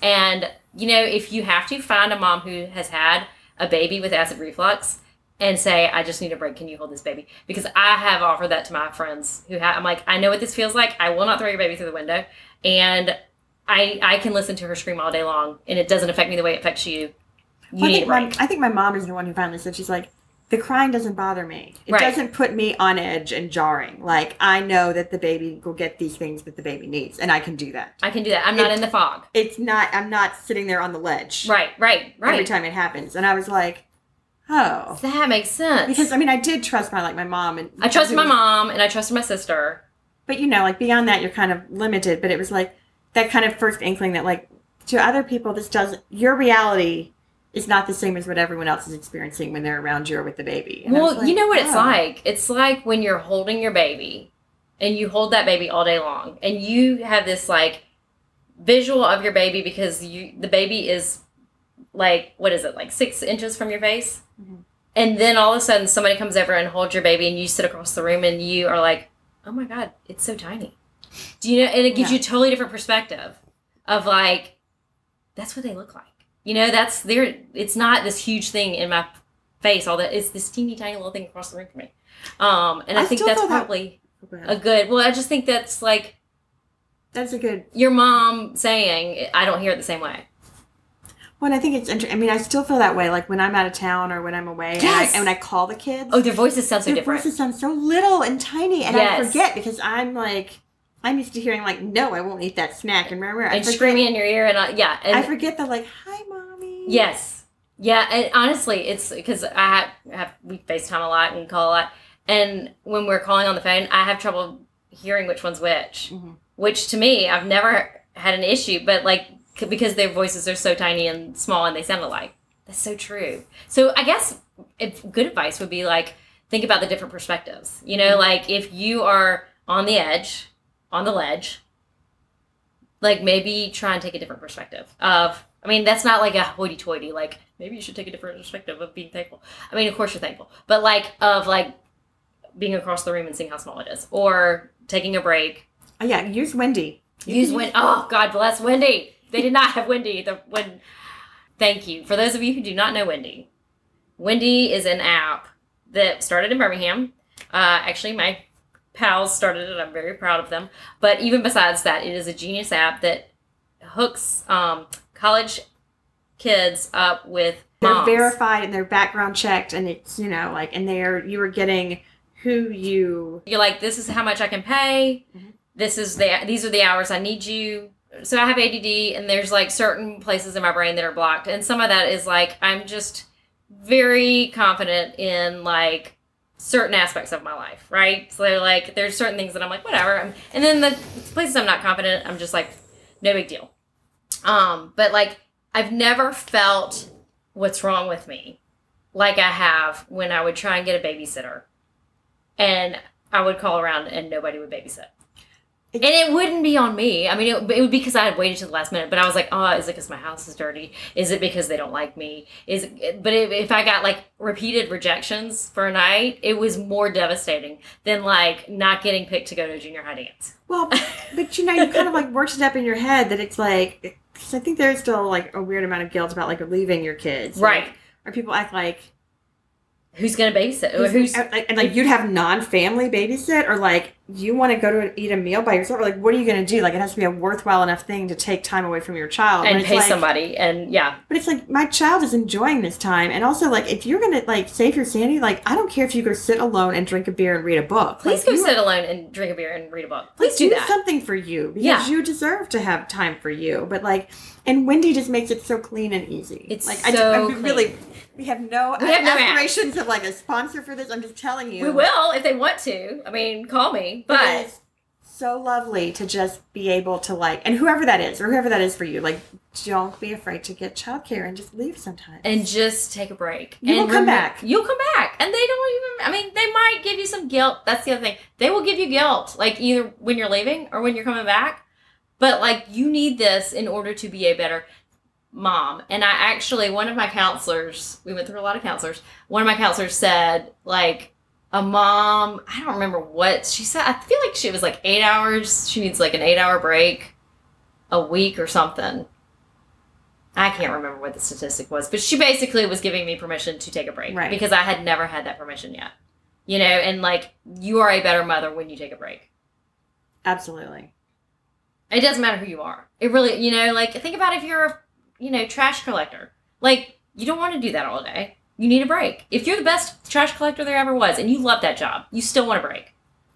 And you know, if you have to find a mom who has had a baby with acid reflux and say, I just need a break. Can you hold this baby? Because I have offered that to my friends who have. I'm like, I know what this feels like. I will not throw your baby through the window, and I I can listen to her scream all day long, and it doesn't affect me the way it affects you. You Well, I need a think, my. I think my mom is the one who finally said she's like, the crying doesn't bother me. It Right. doesn't put me on edge and jarring. Like I know that the baby will get these things that the baby needs, and I can do that. I can do that. I'm not It- in the fog. It's not. I'm not sitting there on the ledge Right, right, Right. every time it happens. And I was like, oh, That makes sense. because I mean, I did trust my like my mom, and I trusted my mom and I trusted my sister. But you know, like beyond that, you're kind of limited. But it was like that kind of first inkling that like to other people, this doesn't. Your reality is not the same as what everyone else is experiencing when they're around you or with the baby. And well, you know what it's oh. like? It's like when you're holding your baby and you hold that baby all day long and you have this like visual of your baby because you the baby is like what is it like six inches from your face? Mhm. and then all of a sudden somebody comes over and holds your baby and you sit across the room and you are like oh my god it's so tiny. Do you know and it gives Yeah. you a totally different perspective of like that's what they look like. You know that's there it's not this huge thing in my face all that it's this teeny tiny little thing across the room from me. Um and i, I think that's feel that- probably a good well i just think that's like That's a good your mom saying i don't hear it the same way one. I think it's. Inter- I mean, I still feel that way. Like when I'm out of town or when I'm away, Yes. and, I, and when I call the kids, oh their voices sound so their different voices sound so little and tiny, and I forget because I'm like, I'm used to hearing like, "No, I won't eat that snack," and remember, I and forget, screaming in your ear and uh, yeah and I forget the like, "Hi, mommy." Yes. Yeah, and honestly, it's because I have, have we FaceTime a lot and call a lot, and when we're calling on the phone, I have trouble hearing which one's which. Mhm. Which to me, I've never had an issue, but like because their voices are so tiny and small and they sound alike. That's so true. So I guess if good advice would be like think about the different perspectives. You know, mm-hmm. like if you are on the edge, on the ledge, like maybe try and take a different perspective of I mean, that's not like a hoity toity, like maybe you should take a different perspective of being thankful. I mean, of course you're thankful. But like of like being across the room and seeing how small it is. Or taking a break. Oh, yeah, use Wendy. You Use Wendy. Oh, God bless Wendy. They did not have Wendy. The when thank you. For those of you who do not know Wendy, Wendy is an app that started in Birmingham. Uh, actually, my pals started it. I'm very proud of them. But even besides that, it is a genius app that hooks um, college kids up with They're verified and they're background checked, and it's you know like, and they're you are getting who you. You're like, this is how much I can pay. Mhm. This is the these are the hours I need you. So I have ADD, and there's like certain places in my brain that are blocked, and some of that is like I'm just very confident in like certain aspects of my life, right? So like there's certain things that I'm like whatever, I'm, and then the places I'm not confident, I'm just like no big deal. Um, but like I've never felt what's wrong with me like I have when I would try and get a babysitter and I would call around and nobody would babysit. And it wouldn't be on me. I mean, it, it would be because I had waited to the last minute. But I was like, oh, is it because my house is dirty? Is it because they don't like me? Is it, but if, if I got like repeated rejections for a night, it was more devastating than like not getting picked to go to a junior high dance. Well, *laughs* but you know, you kind of like worked it up in your head that it's like, because I think there's still like a weird amount of guilt about like leaving your kids, Right. Like, or people act like Who's gonna babysit? Or who's and, like, and like you'd have non-family babysit, or like you want to go to eat a meal by yourself, or like what are you going to do? Like it has to be a worthwhile enough thing to take time away from your child and pay like- somebody? And yeah, But it's like my child is enjoying this time, and also like if you're gonna like save your sanity, like I don't care if you go sit alone and drink a beer and read a book. please Like, go sit alone and drink a beer and read a book. Please do that. something for you because Yeah. you deserve to have time for you. But like, and Wendy just makes it so clean and easy. It's like I, so I clean. really. We have no We have no aspirations of like a sponsor for this. I'm just telling you. We will if they want to. I mean, call me. But is so lovely to just be able to like, and whoever that is, or whoever that is for you, like, don't be afraid to get childcare and just leave sometimes. and just take a break. You and will come remem- back. You'll come back, and they don't even. I mean, they might give you some guilt. That's the other thing. They will give you guilt, like either when you're leaving or when you're coming back. But like, you need this in order to be a better. Mom. And I actually, one of my counselors, we went through a lot of counselors. One of my counselors said, like, a mom, I don't remember what she said. I feel like she was like eight hours. She needs like an eight hour break a week or something. I can't remember what the statistic was, but she basically was giving me permission to take a break Right. because I had never had that permission yet. You know, and like you are a better mother when you take a break. Absolutely. It doesn't matter who you are. It really, you know, like think about if you're a, you know, trash collector. Like you don't want to do that all day. You need a break. If you're the best trash collector there ever was and you love that job, you still want a break.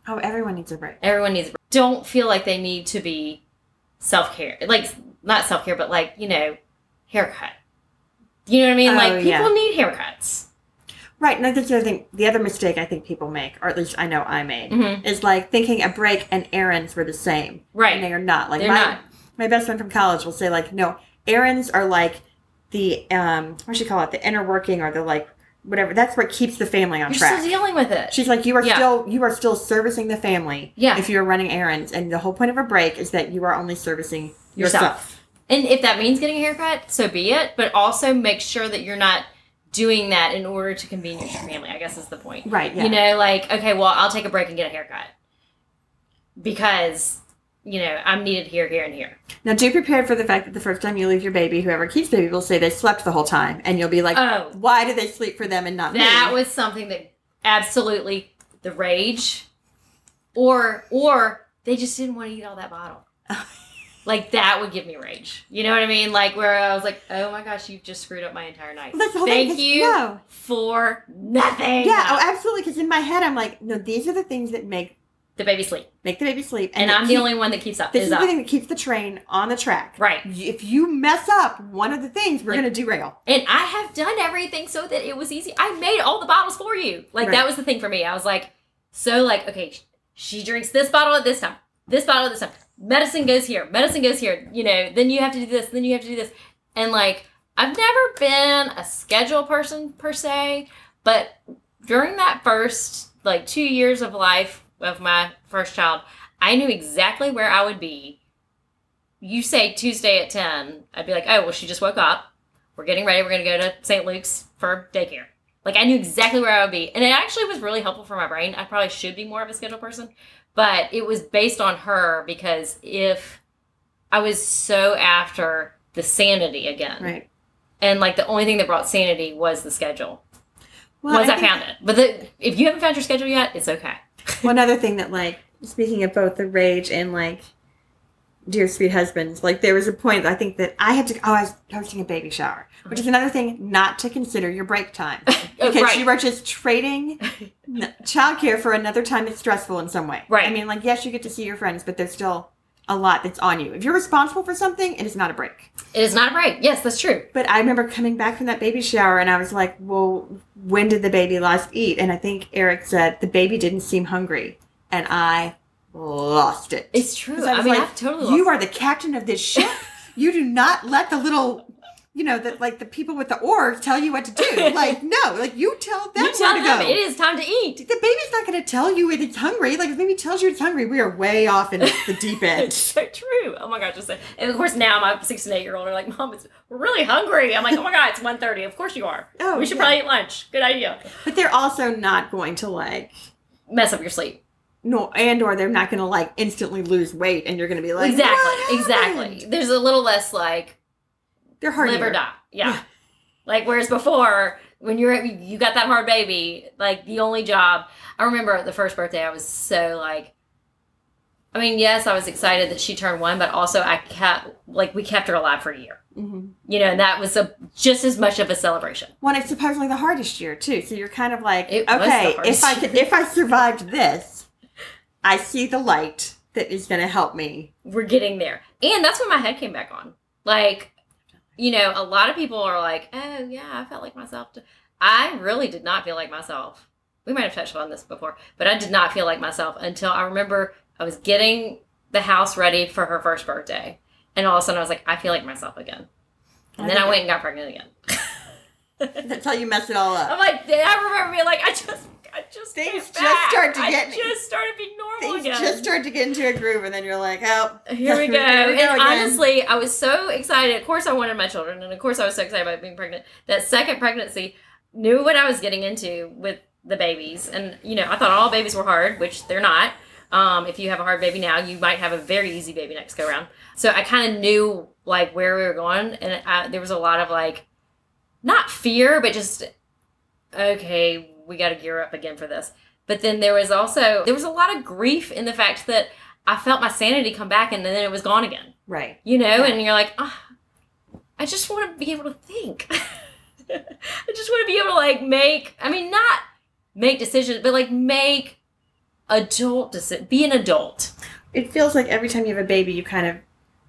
Oh, everyone needs a break. Everyone needs a break. Don't feel like they need to be self-care. Like not self-care, but like, you know, haircut. You know what I mean? Oh, like people yeah. need haircuts. Right. And that's the other thing. The other mistake I think people make, or at least I know I made, Mhm. is like thinking a break and errands were the same. Right. And they are not. Like They're my, not. my best friend from college will say like, no, errands are like the um what should you call it? The inner working or the like whatever. That's what keeps the family on You're track. still dealing with it. She's like, you are Yeah. still you are still servicing the family. Yeah. If you are running errands, and the whole point of a break is that you are only servicing yourself. Yourself. And if that means getting a haircut, so be it. But also make sure that you're not doing that in order to convenience your family. I guess is the point. Right. Yeah. You know, like okay, well, I'll take a break and get a haircut because you know I'm needed here, here, and here. now, do prepare for the fact that the first time you leave your baby, whoever keeps baby will say they slept the whole time, and you'll be like, Oh, why do they sleep for them and not that me? was something that absolutely the rage, or or they just didn't want to eat all that bottle. *laughs* Like that would give me rage. You know what I mean? Like where I was like, "Oh my gosh, you've just screwed up my entire night." That's the whole thing, Thank you No. for nothing. Yeah. Oh, absolutely. Because in my head, I'm like, no, these are the things that make the baby sleep, make the baby sleep, and, that I'm the only one that keeps up. This is the up. thing that keeps the train on the track. Right. If you mess up one of the things, we're Like- going to derail. And I have done everything so that it was easy. I made all the bottles for you. Like Right. that was the thing for me. I was like, so like, okay, sh- she drinks this bottle at this time, this bottle at this time. Medicine goes here, medicine goes here. You know, then you have to do this, then you have to do this. And like, I've never been a schedule person per se, but during that first like two years of life of my first child, I knew exactly where I would be. You say Tuesday at 10, I'd be like, oh, well, she just woke up we're getting ready. We're going to go to St. Luke's for daycare. Like I knew exactly where I would be. And it actually was really helpful for my brain. I probably should be more of a schedule person, but it was based on her because if I was so after the sanity again. Right. And like the only thing that brought sanity was the schedule. Well, once I, think- found it. But the, if you haven't found your schedule yet, it's okay. One other thing that, like, speaking of both the rage and like dear sweet husbands, like there was a point I think that I had to. Oh, I was hosting a baby shower, which is another thing not to consider your break time *laughs* Oh, because right. you are just trading *laughs* childcare for another time that's stressful in some way. Right. I mean, like yes, you get to see your friends, but there's still a lot that's on you. If you're responsible for something, it is not a break. It is not a break. Yes, that's true. But I remember coming back from that baby shower and I was like, well, when did the baby last eat? And I think Eric said the baby didn't seem hungry. And I lost it. It's true. I, was mean, like, I've totally You are the captain of this ship. *laughs* you do not let the little, you know, that like the people with the oars tell you what to do. *laughs* Like, no, like you tell them You tell where to them go. it is time to eat. the baby's not going to tell you if it's hungry. Like, if the baby tells you it's hungry, we are way off in the deep *laughs* It's end. so true. Oh my god, just say. And of course now my six and eight year old are like, Mom, it's we're really hungry. I'm like, oh my god, it's 1.30. Of course you are. *laughs* Oh, we should yeah. probably eat lunch. Good idea. But they're also not going to like Mess up your sleep. no, and or they're not going to like instantly lose weight, and you're going to be like, exactly. "What Exactly. There's a little less like They're hard. live or die. Yeah. Like whereas before, when you're you got that hard baby, like the only job. I remember the first birthday, I was so like. I mean, yes, I was excited that she turned one, but also I kept like we kept her alive for a year. hmm You know, and that was a just as much of a celebration. Well, it's supposedly the hardest year too. So you're kind of like, It okay, if I could, if I survived this, I see the light that is going to help me. we're getting there. And that's when my head came back on. Like, you know, a lot of people are like, oh, yeah, I felt like myself. I really did not feel like myself. We might have touched on this before, but I did not feel like myself until I remember I was getting the house ready for her first birthday. And all of a sudden I was like, I feel like myself again. And then I went and got pregnant again. *laughs* That's how you mess it all up. I'm like, I remember being like, I just, I just Things just start to get. I just started being normal Things again. just start to get into a groove, and then you're like, oh, *laughs* Here we go. Here we go and again. honestly, I was so excited. Of course, I wanted my children, and of course, I was so excited about being pregnant. That second pregnancy, knew what I was getting into with the babies, and you know, I thought all babies were hard, which they're not. Um, if you have a hard baby now, you might have a very easy baby next go round. So I kind of knew like where we were going, and I, there was a lot of like, not fear, but just okay, we got to gear up again for this. But then there was also there was a lot of grief in the fact that I felt my sanity come back and then it was gone again. right. You know, Yeah. and you're like, ah, I just want to be able to think. *laughs* I just want to be able to like make. I mean, not make decisions, but like make adult decisions. Be an adult. It feels like every time you have a baby, you kind of,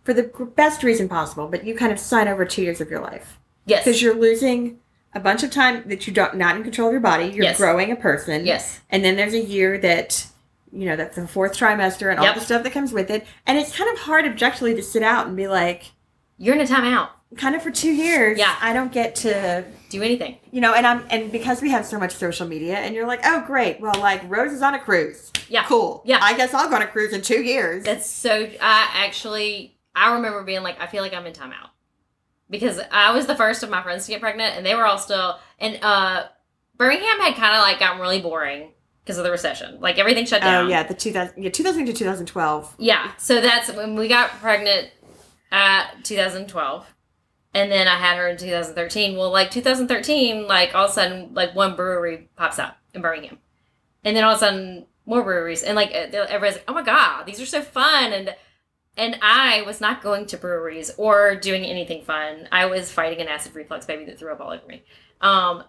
for the best reason possible, but you kind of sign over two years of your life Yes. because you're losing a bunch of time that you don't not in control of your body. You're Yes. growing a person. yes. And then there's a year that, you know, that's the fourth trimester and all the stuff that comes with it. And it's kind of hard objectively to sit out and be like, You're in a timeout. kind of for two years, Yeah. I don't get to, Do anything. you know, and I'm, and because we have so much social media and you're like, oh, great. Well, like Rose is on a cruise. Yeah. Cool. Yeah. I guess I'll go on a cruise in two years. That's so. I actually, I remember being like, I feel like I'm in timeout because I was the first of my friends to get pregnant, and they were all still. And uh, Birmingham had kind of like gotten really boring because of the recession. Like everything shut down. Oh yeah, the 2000 yeah 2000 to 2012. Yeah. So that's when we got pregnant at 2012. And then I had her in 2013. Well, like 2013, like all of a sudden, like one brewery pops up in Birmingham. And then all of a sudden, more breweries. And like everybody's like, oh my God, these are so fun. And and I was not going to breweries or doing anything fun. I was fighting an acid reflux baby that threw up all over me. Um,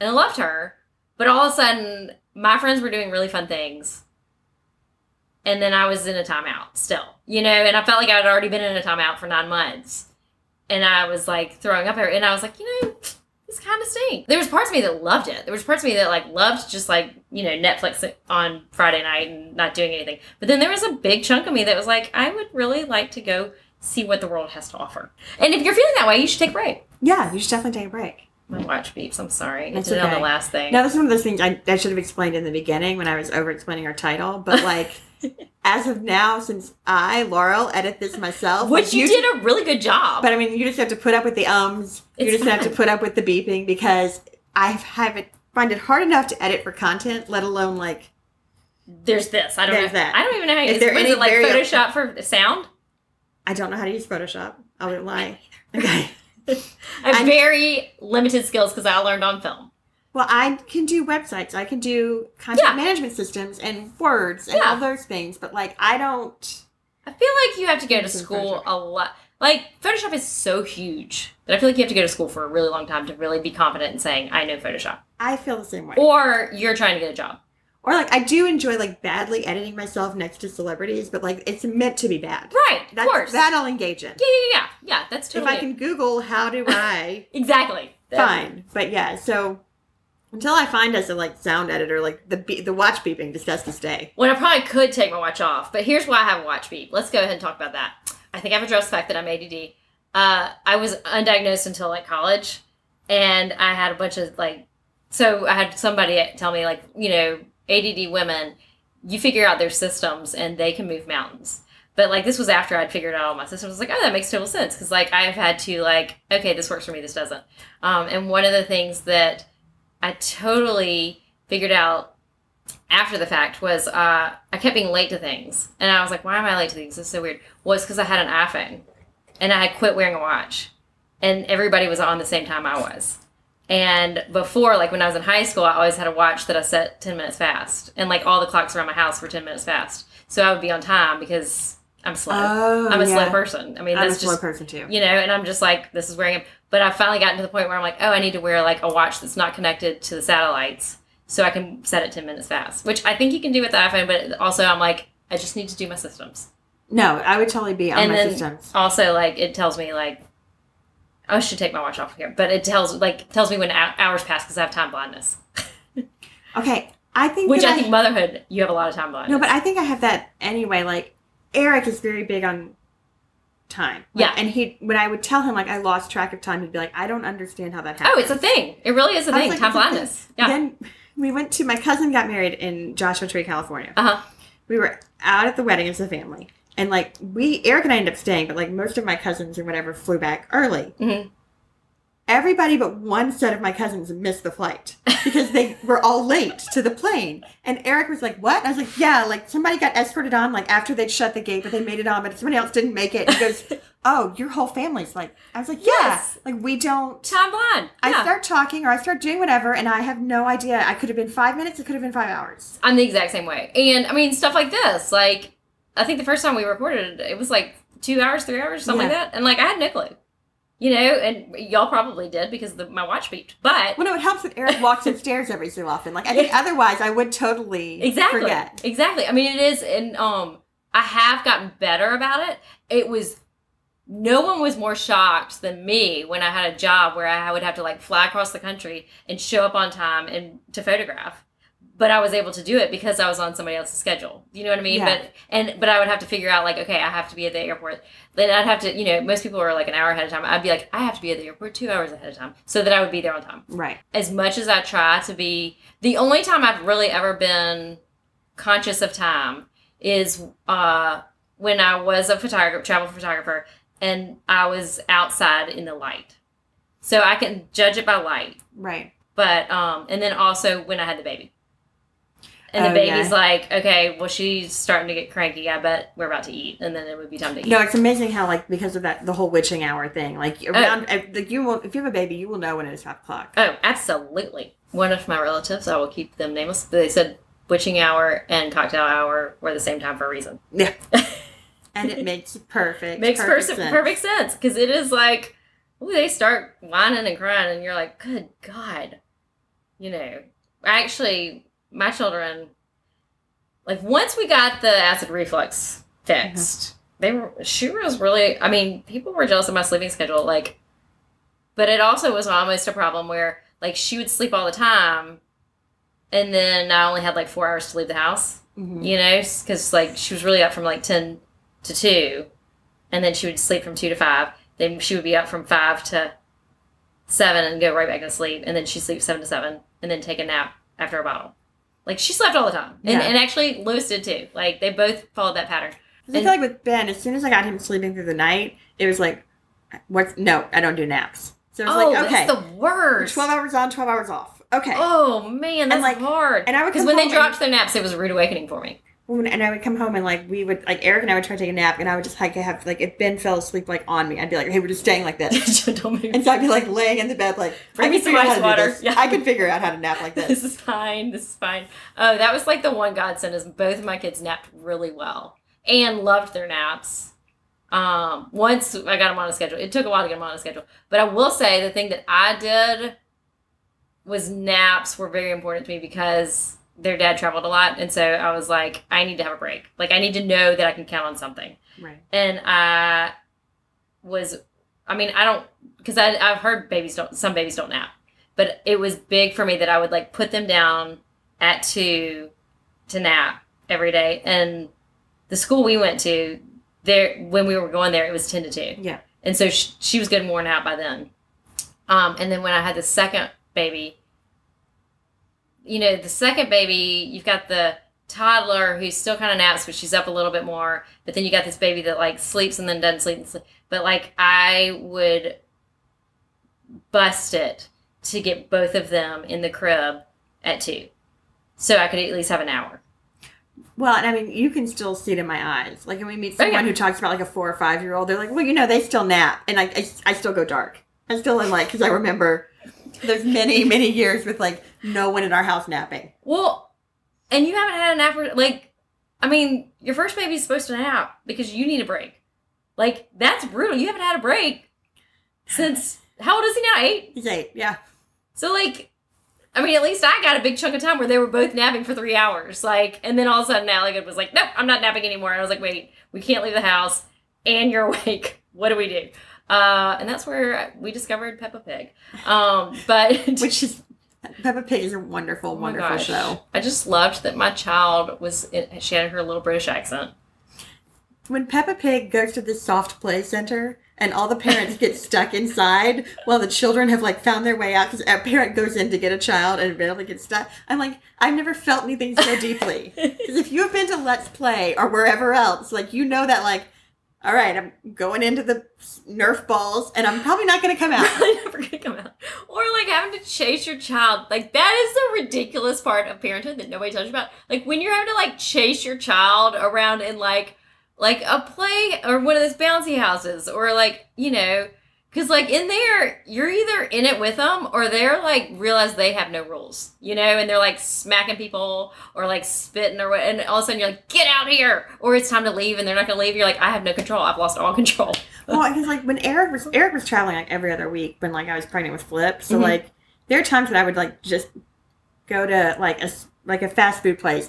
and I loved her. But all of a sudden, my friends were doing really fun things and then I was in a timeout still, you know, and I felt like I had already been in a timeout for nine months, and I was like throwing up everywhere, and I was like, you know, this kind of stinks. There was parts of me that loved it. There was parts of me that like loved just like you know Netflix on Friday night and not doing anything. But then there was a big chunk of me that was like, I would really like to go see what the world has to offer. And if you're feeling that way, you should take a break. Yeah, you should definitely take a break. My watch beeps. I'm sorry. That's I did it on the last thing. Now, this is one of those things I, I should have explained in the beginning when I was over explaining our title, but like, *laughs* as of now, since I, Laurel, edit this myself, Which like, you did a really good job. But I mean, you just have to put up with the ums. you It's just have to put up with the beeping because I have it find it hard enough to edit for content, let alone like There's this. I don't There's know. that. I don't even know how Is is, there any it like Photoshop for sound. I don't know how to use Photoshop. I wouldn't lie. *laughs* Okay. *laughs* I have I'm- very limited skills because I learned on film. Well, I can do websites. I can do content Yeah. management systems and words and Yeah. all those things. But like, I don't. I feel like you have to go to school a lot. Like Photoshop is so huge that I feel like you have to go to school for a really long time to really be confident in saying I know Photoshop. I feel the same way. Or you're trying to get a job. Or like, I do enjoy like badly editing myself next to celebrities, but like, it's meant to be bad. Right. Of That's, course. That I'll engage in. yeah, yeah, yeah. Yeah, that's true. If I can Google how do *laughs* I, exactly fine. But yeah, so until I find us a like sound editor, like the be- the watch beeping has to stay. When I probably could take my watch off, but here's why I have a watch beep. Let's go ahead and talk about that. I think I've addressed the fact that I'm ADD. Uh, I was undiagnosed until like college, and I had a bunch of like, so I had somebody tell me like, you know, ADD women, you figure out their systems and they can move mountains. But like this was after I'd figured out all my systems. I was like, oh, that makes total sense because like I've had to like, okay, this works for me, this doesn't. Um, and one of the things that I totally figured out after the fact was uh, I kept being late to things, and I was like, "Why am I late to things? This is so weird." Was because I had an iPhone, and I had quit wearing a watch, and everybody was on the same time I was. And before, like when I was in high school, I always had a watch that I set ten minutes fast, and like all the clocks around my house were ten minutes fast, so I would be on time because I'm slow. Oh, I'm a slow person. I mean, I'm a that's slow just person too. you know, and I'm just like, this is wearing it. But I finally gotten to the point where I'm like, oh, I need to wear like a watch that's not connected to the satellites so I can set it 10 minutes fast, which I think you can do with the iPhone, but also I'm like, I just need to do my systems. No, I would totally be on And my then- systems. Also, like, it tells me, like, I should take my watch off here, but it tells, like, tells me when hours pass because I have time blindness, *laughs* Okay, I think which that I think motherhood, you have a lot of time blindness. No, but I think I have that anyway. Like Eric is very big on time. Like, Yeah. And he, when I would tell him like I lost track of time, he'd be like, I don't understand how that happened. Oh, it's a thing. It really is a I thing. like, Time a thing." blindness. Yeah. Then we went to my cousin got married in Joshua Tree, California. Uh huh. we were out at the wedding as a family. And like we Eric and I ended up staying, but like most of my cousins or whatever flew back early. Mhm. Everybody but one set of my cousins missed the flight because they *laughs* were all late to the plane. And Eric was like, "What?" I was like, "Yeah, like somebody got escorted on like after they'd shut the gate, but they made it on, but somebody else didn't make it." He goes, *laughs* "Oh, your whole family's like." I was like, "Yeah, Yes. like we don't." Time blind. I Yeah. start talking or I start doing whatever, and I have no idea. I could have been five minutes. It could have been five hours. I'm the exact same way. And I mean, stuff like this. Like, I think the first time we recorded, it was like two hours, three hours, something Yeah. like that. And like, I had no clue. You know, and y'all probably did because the, my watch beeped. But Well, no, it helps that Eric walks upstairs every so often. Like I think *laughs* otherwise, I would totally exactly, forget. exactly. I mean, it is, and um, I have gotten better about it. It was. No one was more shocked than me when I had a job where I would have to like fly across the country and show up on time and to photograph. But I was able to do it because I was on somebody else's schedule. You know what I mean? Yeah. But and but I would have to figure out like, okay, I have to be at the airport. Then I'd have to, you know, most people are like an hour ahead of time. I'd be like, I have to be at the airport two hours ahead of time so that I would be there on time Right. as much as I try to be, the only time I've really ever been conscious of time is uh, when I was a photographer, travel photographer, and I was outside in the light. So I can judge it by light, Right. but um, and then also when I had the baby. And the Oh, baby's yeah. like, okay, well, she's starting to get cranky. I bet we're about to eat, and then it would be time to eat. No, it's amazing how like because of that the whole witching hour thing. Like around, uh, like you will if you have a baby, you will know when it is five o'clock. Oh, absolutely. One of my relatives, I will keep them nameless. They said witching hour and cocktail hour were the same time for a reason. Yeah. *laughs* and it makes perfect Makes perfect perfect sense. perfect sense because it is like, ooh, they start whining and crying, and you're like, good God, you know. Actually, my children, like once we got the acid reflux fixed, they were she was really. I mean, people were jealous of my sleeping schedule, like, but it also was almost a problem where like she would sleep all the time, and then I only had like four hours to leave the house Mhm. you know, because like she was really up from like 10 to 2, and then she would sleep from 2 to 5. Then she would be up from 5 to 7 and go right back to sleep, and then she'd sleep 7 to 7, and then take a nap after a bottle. Like she slept all the time. And, Yeah. and actually, Lewis did too. Like they both followed that pattern. 'Cause I feel like with Ben, as soon as I got him sleeping through the night, it was like, what's no, I don't do naps. So it was oh, like, okay, that's the worst. twelve hours on, twelve hours off. Okay. Oh man, that's like- hard. and I would because when they home dropped their naps, it was a rude awakening for me. When- and I would come home and like we would like Eric and I would try to take a nap and I would just like have like if Ben fell asleep like on me I'd be like hey we're just staying like this *laughs* and so I'd be like laying in the bed like Bring me some ice water. Yeah. I *laughs* can figure out how to nap like this this is fine. This is fine. Oh, that was like the one godsend is both of my kids napped really well and loved their naps. Um, once I got them on a schedule, it took a while to get them on a schedule, but I will say the thing that I did was naps were very important to me because their dad traveled a lot, and so I was like, I need to have a break. Like I need to know that I can count on something. Right. And I was, I mean, I don't because I I've heard babies don't some babies don't nap, but it was big for me that I would like put them down at two to nap every day, and the school we went to there when we were going there it was ten to two, yeah. And so she, she was getting worn out by then. Um, and then when I had the second baby, you know, the second baby, you've got the toddler who still kind of naps, but she's up a little bit more. But then you got this baby that like sleeps and then doesn't sleep. And sleep. But like I would bust it to get both of them in the crib at two, so I could at least have an hour. well and I mean you can still see it in my eyes like when we meet Oh, someone who talks about like a four or five year old they're like well you know they still nap and I I, I still go dark I still am like because I remember there's many many years with like no one in our house napping Well, and you haven't had a nap for like, I mean, your first baby's supposed to nap because you need a break. Like that's brutal. You haven't had a break since how old is he now? Eight. he's eight yeah So like, I mean, at least I got a big chunk of time where they were both napping for three hours. Like, and then all of a sudden, Alec was like, "Nope, I'm not napping anymore." And I was like, "Wait, we can't leave the house, and you're awake. *laughs* What do we do?" Uh, and that's where we discovered Peppa Pig. Um, but *laughs* which is Peppa Pig is a wonderful Oh wonderful show I just loved that my child was. She had her little British accent. when Peppa Pig goes to the soft play center and all the parents get *laughs* stuck inside while the children have like found their way out because a parent goes in to get a child and eventually gets stuck. I'm like, I've never felt anything so deeply. *laughs* Because if you have been to Let's Play or wherever else, like you know that like, all right, I'm going into the Nerf balls and I'm probably not going to come out. *laughs* Probably never gonna come out. Or like having to chase your child. Like that is the ridiculous part of parenthood that nobody tells you about. Like when you're having to like chase your child around in like like a play or one of those bouncy houses or like you know because like in there you're either in it with them or they're like realize they have no rules you know and they're like smacking people or like spitting or what and all of a sudden you're like get out here! Or it's time to leave and they're not gonna leave you're like i have no control i've lost all control. *laughs* Well, because like when Eric was Eric was traveling like every other week when like I was pregnant with Flip, so Mhm. like there are times that I would like just go to like a like a fast food place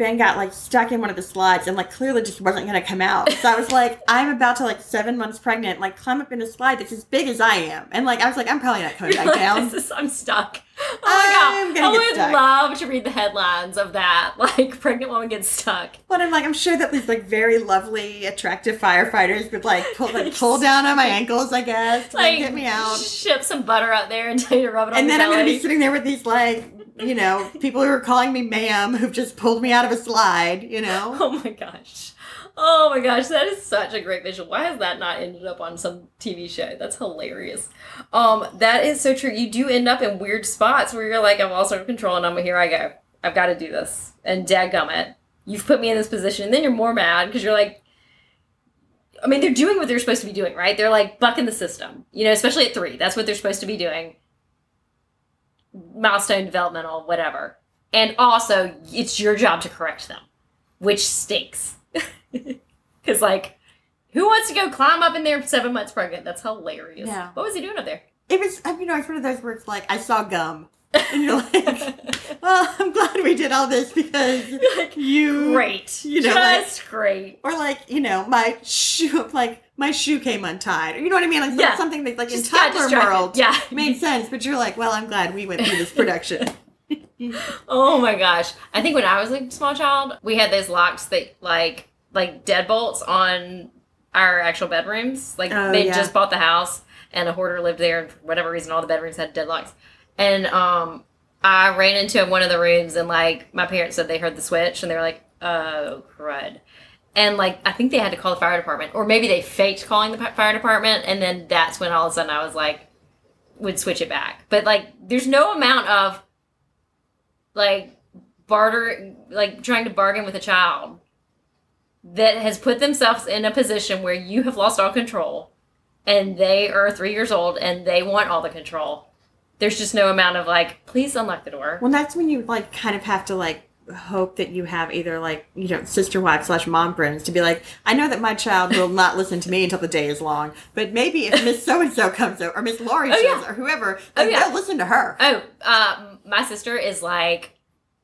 Ben got like stuck in one of the slides and like clearly just wasn't gonna come out. So I was *laughs* like, I'm about to like seven months pregnant, like climb up in a slide that's as big as I am, and like I was like, I'm probably not coming You're back like, down. "This is- I'm stuck. Oh I'm my gonna god. I would stuck. love to read the headlines of that. *laughs* Like pregnant woman gets stuck. But I'm like, I'm sure that these like very lovely, attractive firefighters would like pull like *laughs* pull down on my ankles, I guess, to, like, Like get me out. Ship some butter out there and tell you to rub it on And then I'm gonna be sitting there with these like, you know, people who are calling me ma'am who've just pulled me out of a slide, you know. *laughs* Oh my gosh. Oh my gosh, that is such a great visual. Why has that not ended up on some TV show? That's hilarious. Um, that is so true. You do end up in weird spots where you're like, I've lost under control and I'm here I go. I've got to do this. And dadgummit, you've put me in this position. And then you're more mad because you're like, I mean, they're doing what they're supposed to be doing, right? They're like bucking the system, you know, especially at three. That's what they're supposed to be doing. Milestone developmental, whatever. And also, it's your job to correct them, which stinks. *laughs* Because, like, who wants to go climb up in there seven months pregnant? That's hilarious. Yeah. What was he doing up there? It was, you know, it's one of those it's like, I saw gum. And you're like, *laughs* well, I'm glad we did all this because like, you. great. You know, like- great. Or like, you know, my shoe, like, my shoe came untied. Or you know what I mean? Like, Yeah. something that, like, in toddler world Yeah. made sense. But you're like, well, I'm glad we went through this production. *laughs* *laughs* Oh my gosh. I think when I was a small child, we had those locks that like like deadbolts on our actual bedrooms. Like Oh, they yeah. just bought the house and a hoarder lived there and for whatever reason all the bedrooms had deadlocks. And um I ran into one of the rooms and like my parents said they heard the switch and they were like, oh crud. And like I think they had to call the fire department. Or maybe they faked calling the fire department and then that's when all of a sudden I was like would switch it back. But like there's no amount of like barter like trying to bargain with a child that has put themselves in a position where you have lost all control and they are three years old and they want all the control there's just no amount of like please unlock the door Well, that's when you like kind of have to like hope that you have either like you know sister wife slash mom friends to be like, I know that my child will not listen to me until the day is long, but maybe if Miss So and So comes over or Miss Laurie Oh, yeah. or whoever, Oh, yeah. they'll listen to her. oh uh, my sister is like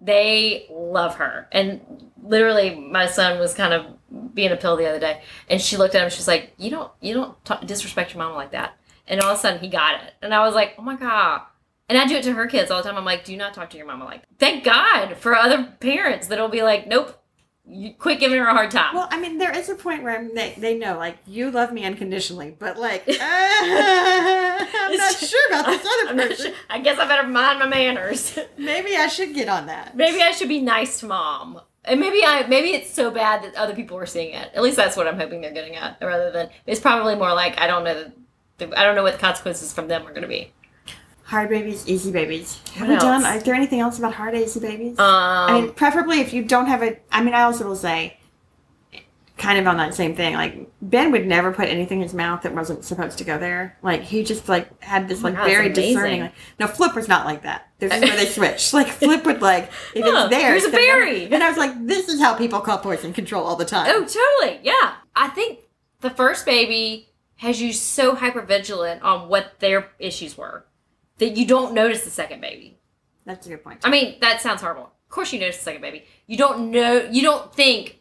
they love her and literally my son was kind of being a pill the other day and she looked at him she's like you don't you don't ta disrespect your mama like that and all of a sudden he got it and i was like oh my god and i do it to her kids all the time i'm like do not talk to your mama like that. thank god for other parents that'll be like nope you quit giving her a hard time Well, I mean, there is a point where I'm, they, they know, like, you love me unconditionally, but, like, uh, *laughs* *laughs* I'm not sure about this other *laughs* person. sure- I guess I better mind my manners. Maybe I should get on that. maybe I should be nice to mom. And maybe I maybe it's so bad that other people are seeing it. At least that's what I'm hoping they're getting at. Rather than it's probably more like I don't know the, I don't know what the consequences from them are going to be. Hard babies, easy babies. Have we done? Is there anything else about hard, easy babies? Um, I mean, preferably if you don't have a. I mean, I also will say, kind of on that same thing. Like Ben would never put anything in his mouth that wasn't supposed to go there. Like he just like had this Oh like God, very discerning. Like, no, Flip was not like that. This is where they *laughs* switch. Like Flip would like if Huh, it's there. here's a berry. And I was like, this is how people call poison control all the time. oh, totally. Yeah. I think the first baby has you so hyper vigilant on what their issues were that you don't notice the second baby. that's a good point. I mean, that sounds horrible. Of course you notice the second baby. You don't know you don't think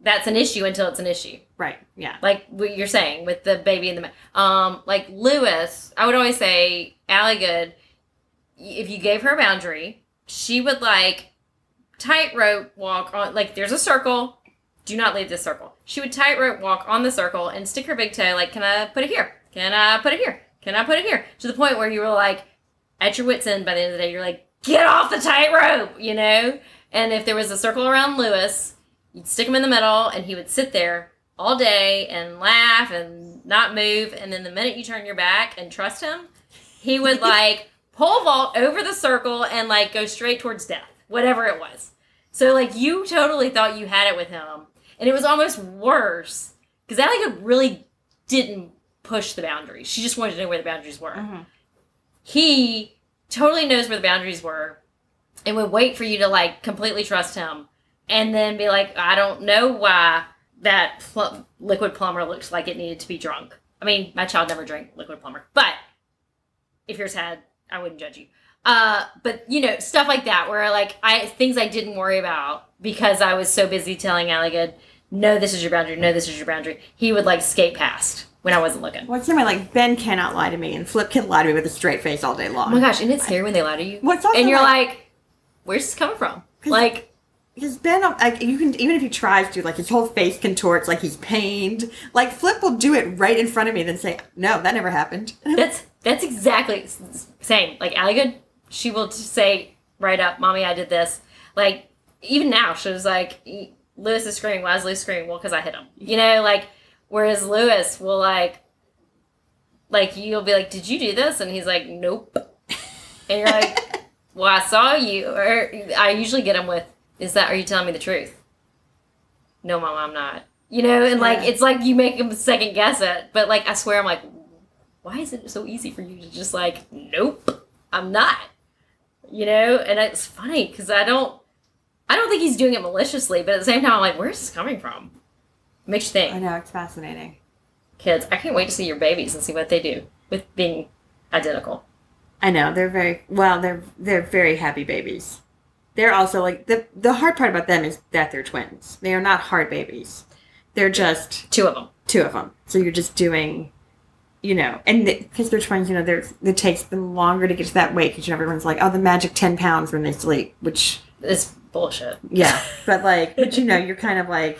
that's an issue until it's an issue. right? Yeah. like what you're saying with the baby in the um like lewis i would always say allie good if you gave her a boundary she would like tightrope walk on like there's a circle. Do not leave this circle. She would tightrope walk on the circle and stick her big toe like, can I put it here? Can I put it here? Can I put it here? To the point where you were like at your wits end by the end of the day. You're like, get off the tightrope, you know. And if there was a circle around Lewis, you'd stick him in the middle, and he would sit there all day and laugh and not move. And then the minute you turn your back and trust him, he would *laughs* like pole vault over the circle and like go straight towards death, whatever it was. So like you totally thought you had it with him, and it was almost worse because Allie really didn't push the boundaries. She just wanted to know where the boundaries were. Mhm. He totally knows where the boundaries were, and would wait for you to like completely trust him, and then be like, I don't know why that pl- liquid plumber looks like it needed to be drunk. I mean, my child never drank liquid plumber, but if yours had, I wouldn't judge you. Uh, but you know, stuff like that, where like I things I didn't worry about because I was so busy telling Allie good, no, this is your boundary, no, this is your boundary. He would like skate past when I wasn't looking. What's well, like Ben cannot lie to me, and Flip can lie to me with a straight face all day long. Oh my gosh, isn't it scary when they lie to you? What's also and you're like- like, where's this coming from? Like, Because Ben, like you can even if he tries to, like his whole face contorts, like he's pained. Like Flip will do it right in front of me, then say, "No, that never happened." *laughs* That's that's exactly same. Like Allie Good, she will just say right up, "Mommy, I did this." Like even now, she was like, "E- "Lewis is screaming. Why is Lewis screaming? Well, because I hit him." You know, like whereas Lewis will like, like you'll be like, "Did you do this?" And he's like, "Nope." And you're like, *laughs* "Well, I saw you." Or I usually get him with, "Is that? Are you telling me the truth?" No, mom, I'm not. You know, and like Yeah. it's like you make him second guess it, but like I swear, I'm like, why is it so easy for you to just like, nope, I'm not. You know, and it's funny because I don't, I don't think he's doing it maliciously, but at the same time, I'm like, where's this coming from? Makes you think. I know it's fascinating. kids. I can't wait to see your babies and see what they do with being identical. I know they're very well. They're they're very happy babies. They're also like the the hard part about them is that they're twins. They are not hard babies. They're just Two of them. two of them. So you're just doing, you know, and because they're twins, you know, there's it takes them longer to get to that weight because you know everyone's like, oh, the magic ten pounds when they sleep, which It's bullshit. yeah, but like, *laughs* but you know, you're kind of like,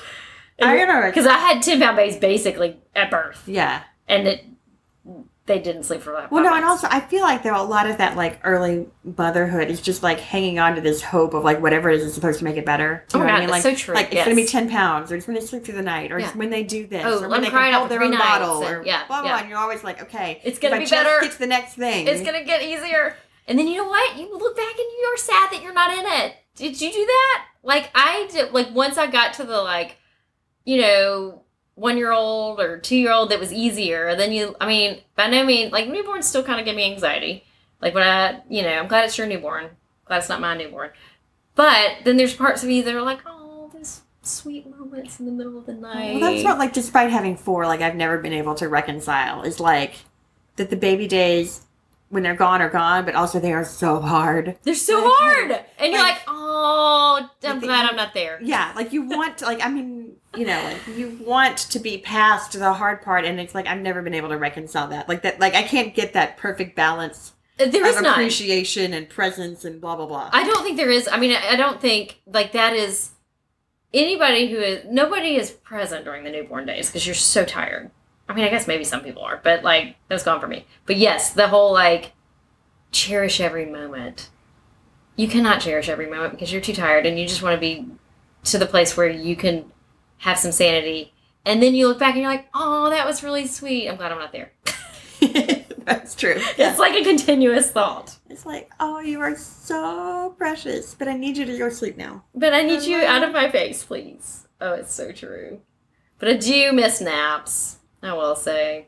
I don't know, Because I had ten pound babies basically at birth, yeah. and it they didn't sleep for like Well, no, and also I feel like there are a lot of that like early motherhood is just like hanging on to this hope of like whatever it is is supposed to make it better. Oh my what I mean? that's Like, so true, Like it's gonna be ten pounds, or it's when they sleep through the night, or it's Yeah. when they do this, Oh, or when them they can out hold their own nights bottle, or yeah, blah blah. yeah. And you're always like, okay, It's gonna be better. Get to the next thing. It's gonna get easier. And then you know what? You look back and you're sad that you're not in it. Did you do that? Like I did. Like once I got to the like, you know, one year old or two year old, that was easier. Then you, I mean, by no means, like newborns still kind of give me anxiety. Like when I, you know, I'm glad it's your newborn. Glad it's not my newborn. But then there's parts of me that are like, oh, these sweet moments in the middle of the night. Well, that's what like despite having four, like I've never been able to reconcile is like that the baby days when they're gone are gone, but also they are so hard. They're so hard, and you're like- oh, I'm glad I'm not there. Yeah, like you want to, like I mean, you know, like you want to be past the hard part, and it's like I've never been able to reconcile that. Like that, like I can't get that perfect balance uh, There is appreciation and presence and blah blah blah. I don't think there is. I mean, I I don't think like that is anybody who is nobody is present during the newborn days because you're so tired. I mean, I guess maybe some people are, but like that's gone for me. But yes, the whole like cherish every moment. You cannot cherish every moment because you're too tired and you just want to be to the place where you can have some sanity. And then you look back and you're like, "Oh, that was really sweet. I'm glad I'm not there." *laughs* That's true. *laughs* It's like a continuous thought. It's like, oh, you are so precious, but I need you to go to sleep now. But I need you out of my face, please. Oh, it's so true. But I do miss naps. I will say.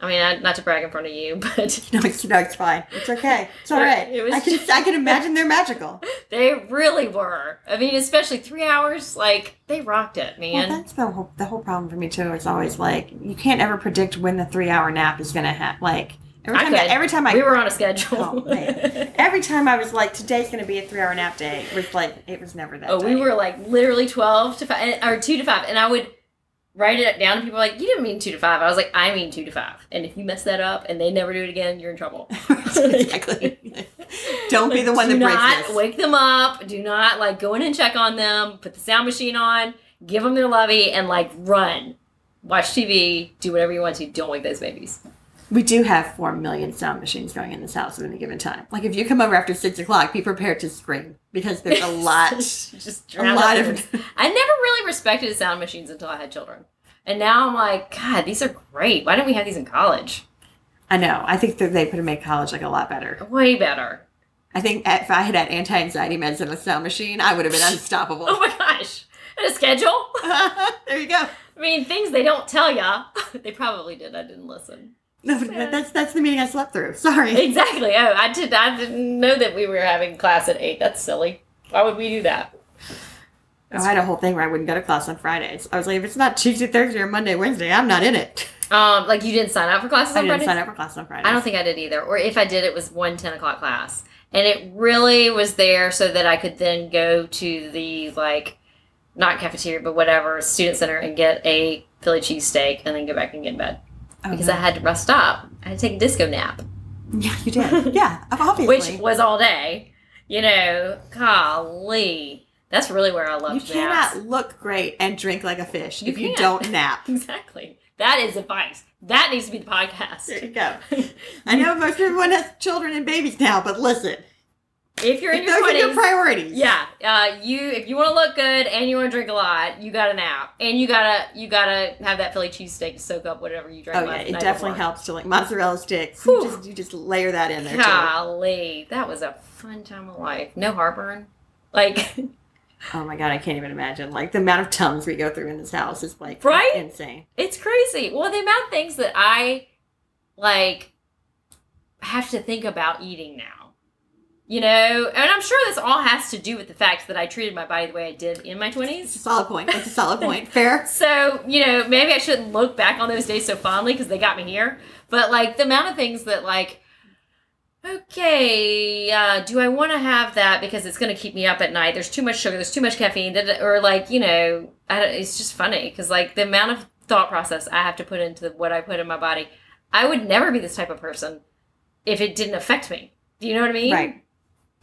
I mean, I, not to brag in front of you, *laughs* but *laughs* No, it's, no, it's fine. It's okay. It's all right. It was I can, just- I can imagine they're magical. *laughs* they really were. I mean, especially three hours, like they rocked it, man. Well, that's the whole the whole problem for me too. It's always like you can't ever predict when the three hour nap is gonna happen. Like every I time, could. every time I we were on a schedule. Oh, every time I was like, today's gonna be a three hour nap day. It was like it was never that. oh, we were like literally twelve to five, or two to five, and I would write it down. And people were like, "You didn't mean two to five. I was like, "I mean two to five. And if you mess that up and they never do it again, you're in trouble. *laughs* exactly. *laughs* Don't be the one Do that breaks not this. wake them up. Do not like go in and check on them. Put the sound machine on. Give them their lovey and like run. Watch TV. Do whatever you want to. Don't wake those babies. We do have four million sound machines going in this house at any given time. Like if you come over after six o'clock, be prepared to scream because there's a *laughs* lot. Just a lot of. *laughs* I never really respected sound machines until I had children. And now I'm like, God, these are great. Why didn't we have these in college? I know. I think that they could have made college like a lot better. Way better. I think if I had had anti-anxiety meds and a sound machine, I would have been *laughs* unstoppable. Oh my gosh. And a schedule? there you go. I mean, things they don't tell ya. they probably did. I didn't listen. No, but that- that's that's the meeting I slept through. Sorry. Exactly. Oh, I did. I didn't know that we were having class at eight. That's silly. Why would we do that? Oh, I had a whole thing where I wouldn't go to class on Fridays. I was like, if it's not Tuesday, Thursday, or Monday, Wednesday, I'm not in it. Um, like you didn't sign up for classes on Friday? I on didn't Fridays. sign up for class on Fridays. I don't think I did either. Or if I did, it was one 10 o'clock class. And it really was there so that I could then go to the, like, not cafeteria, but whatever, student center and get a Philly cheesesteak and then go back and get in bed. Oh, Because. I had to rest up. I had to take a disco nap, yeah, you did. *laughs* Yeah, obviously. which was all day. You know, golly. That's really where I love. you cannot naps. look great and drink like a fish You if you can't. don't *laughs* nap. Exactly. That is advice. That needs to be the podcast. There you go. *laughs* I know most everyone has children and babies now, but listen, if you're in your those are your 20s, priorities. Yeah, uh, you if you want to look good and you want to drink a lot, you got to nap, and you gotta you gotta have that Philly cheesesteak soak up whatever you drink. Oh yeah, it definitely before. helps to like mozzarella sticks. You just you just layer that in there too. Golly, that was a fun time of life. No heartburn. Like, *laughs* Oh my god, I can't even imagine. Like the amount of tums we go through in this house is like Right? insane. it's crazy. Well, the amount of things that I like have to think about eating now. You know, and I'm sure this all has to do with the fact that I treated my body the way I did in my 20s. It's a solid point. That's a solid point. Fair. *laughs* So, you know, maybe I shouldn't look back on those days so fondly because they got me here. But, like, the amount of things that, like, okay, uh, do I want to have that because it's going to keep me up at night? There's too much sugar, there's too much caffeine, or, like, you know, I don't, it's just funny because, like, the amount of thought process I have to put into what I put in my body, I would never be this type of person if it didn't affect me. Do you know what I mean? Right.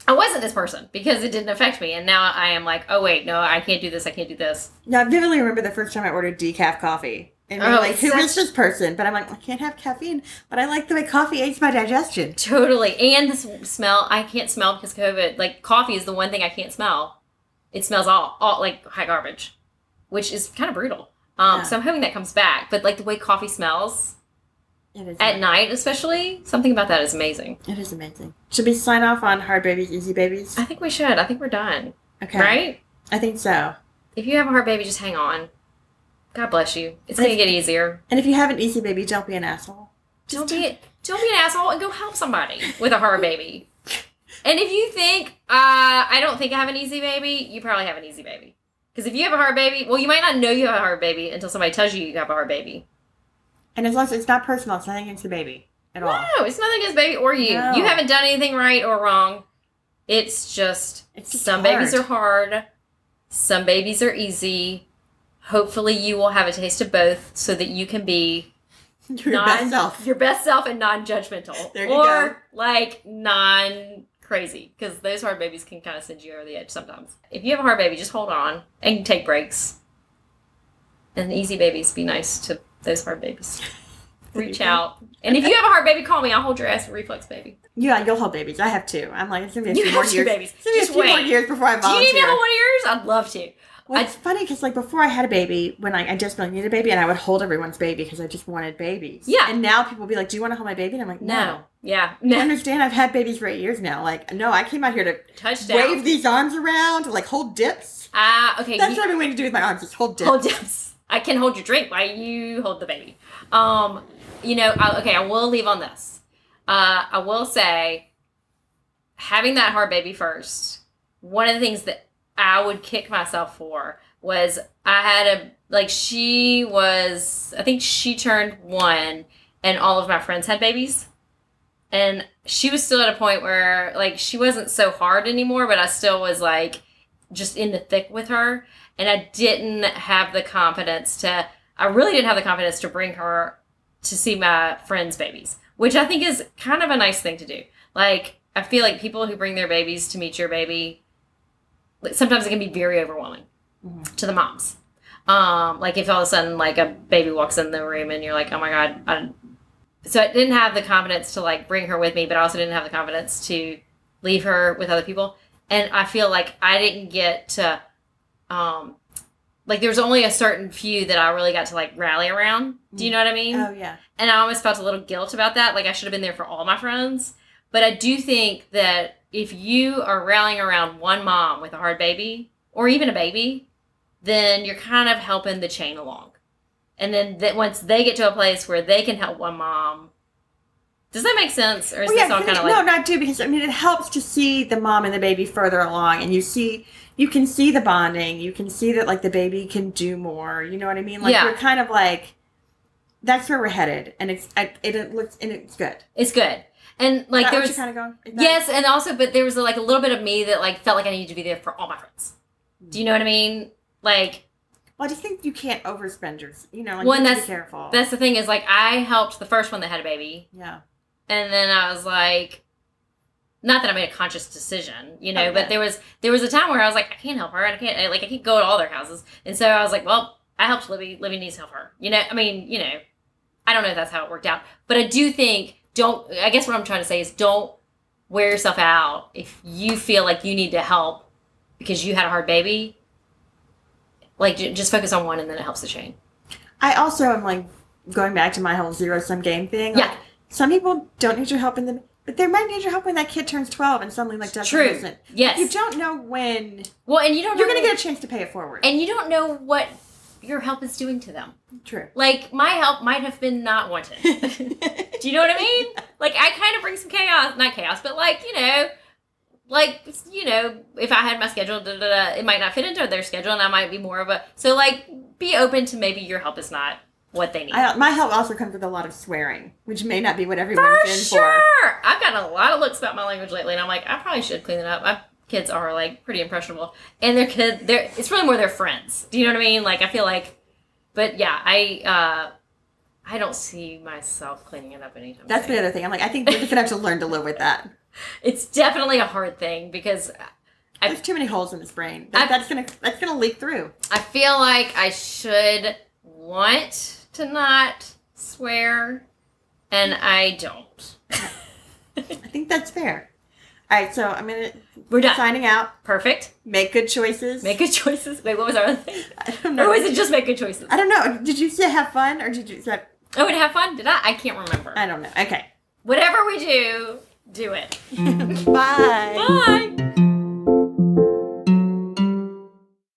I wasn't this person because it didn't affect me. And now I am like, oh, wait, no, I can't do this, I can't do this. Now I vividly remember the first time I ordered decaf coffee. And we Oh, like, it's who is such- this person? But I'm like, I can't have caffeine, but I like the way coffee aids my digestion. Totally. And the smell, I can't smell because COVID. Like coffee is the one thing I can't smell. It smells all, all like high garbage, which is kind of brutal. Um, Yeah. So I'm hoping that comes back. But like the way coffee smells It is at night, especially, something about that is amazing. It is amazing. Should we sign off on hard babies, easy babies? I think we should. I think we're done. Okay. Right? I think so. If you have a hard baby, just hang on. God bless you. It's gonna get easier. And if you have an easy baby, don't be an asshole. Don't be don't be an asshole and go help somebody with a hard *laughs* baby. And if you think uh, I don't think I have an easy baby, you probably have an easy baby. Because if you have a hard baby, well, you might not know you have a hard baby until somebody tells you you have a hard baby. And as long as it's not personal, it's nothing against the baby at all. No, it's nothing against baby or you. No. You haven't done anything right or wrong. It's just It's just some babies are hard. hard, some babies are easy. Hopefully, you will have a taste of both so that you can be *laughs* Your non- best self. Your best self and non-judgmental. *laughs* There you or go. like non-crazy, because those hard babies can kind of send you over the edge sometimes. If you have a hard baby, just hold on and take breaks. And easy babies, be nice to those hard babies. *laughs* Reach out. And if you have a hard baby, call me. I'll hold your ass for reflux baby. Yeah, you'll hold babies. I have two. I'm like, it's gonna be a You few have more years. babies. It's gonna be a Just few more years before I volunteer. Do you need to hold one of yours? I'd love to. Well, it's funny because like before I had a baby, when I, I desperately needed a baby, and I would hold everyone's baby because I just wanted babies. Yeah. And now people will be like, "Do you want to hold my baby?" And I'm like, No. "No." Yeah. I No. understand. I've had babies for eight years now. Like, no, I came out here to Touchdown. wave these arms around, like hold dips. Ah, okay. That's you- what I've been waiting to do with my arms. Just hold dips. hold dips. I can hold your drink while you hold the baby. Um, you know, I, okay, I will leave on this. Uh, I will say, having that hard baby first, one of the things that I would kick myself for was I had a like she was I think she turned one and all of my friends had babies. And she was still at a point where like she wasn't so hard anymore, but I still was like just in the thick with her and I didn't have the confidence to I really didn't have the confidence to bring her to see my friends' babies, which I think is kind of a nice thing to do. Like I feel like people who bring their babies to meet your baby, like, sometimes it can be very overwhelming Mhm. to the moms. Um, like if all of a sudden like a baby walks in the room and you're like, oh my god, I, so I didn't have the confidence to like bring her with me, but I also didn't have the confidence to leave her with other people. And I feel like I didn't get to, um, like there was only a certain few that I really got to like rally around. Do you know what I mean? Oh yeah. and I almost felt a little guilt about that. Like I should have been there for all my friends. But I do think that if you are rallying around one mom with a hard baby, or even a baby, then you're kind of helping the chain along. And then that once they get to a place where they can help one mom, does that make sense? Or is Well, yeah, this all kind of like no, not do because I mean it helps to see the mom and the baby further along, and you see you can see the bonding. You can see that like the baby can do more. You know what I mean? Like Yeah. we're kind of like that's where we're headed, and it's I, it, it looks and it's good. it's good. And like there was kind of going. That- Yes, and also, but there was like a little bit of me that like felt like I needed to be there for all my friends. Do you know what I mean? Like Well, I just think you can't overspend your. You know, like Well, you and have to that's- be careful. that's the thing is like I helped the first one that had a baby, yeah. and then I was like, not that I made a conscious decision, you know, Okay. but there was there was a time where I was like, I can't help her, and I can't I- like I can't go to all their houses, and so I was like, well, I helped Libby. Libby needs to help her. You know, I mean, you know, I don't know if that's how it worked out, but I do think don't. I guess what I'm trying to say is don't wear yourself out if you feel like you need to help because you had a hard baby. Like j- just focus on one, and then it helps the chain. I also am like going back to my whole zero sum game thing. Yeah. Like, some people don't need your help in the, they might need your help when that kid turns twelve and suddenly like doesn't True. listen. Yes. You don't know when well, and you don't. you're gonna get a chance to pay it forward. and you don't know what your help is doing to them. True. Like my help might have been not wanted. *laughs* Do you know what I mean? Like I kind of bring some chaos, not chaos, but like you know, like you know, if I had my schedule, da, da, da, it might not fit into their schedule, and I might be more of a so like be open to maybe your help is not what they need. I, my help also comes with a lot of swearing, which may not be what everyone's in for in sure, for. I've gotten a lot of looks about my language lately, and I'm like, I probably should clean it up. My kids are like pretty impressionable, and their kid, they're it's really more their friends. Do you know what I mean? Like I feel like, but yeah, I uh I don't see myself cleaning it up anytime. That's soon. the other thing. I'm like, I think we're just gonna have to learn to live with that. *laughs* It's definitely a hard thing because I- There's too many holes in this brain. That, that's gonna that's gonna leak through. I feel like I should want to not swear, and I don't. I think that's fair. All right, so I'm gonna We're done. signing out. Perfect. Make good choices. Make good choices. Wait, what was our other thing? *laughs* I don't know. Or know. was it just make good choices? I don't know. Did you say have fun or did you say Oh, and have fun? Did I? I can't remember. I don't know. Okay. Whatever we do, do it. *laughs* Bye. Bye.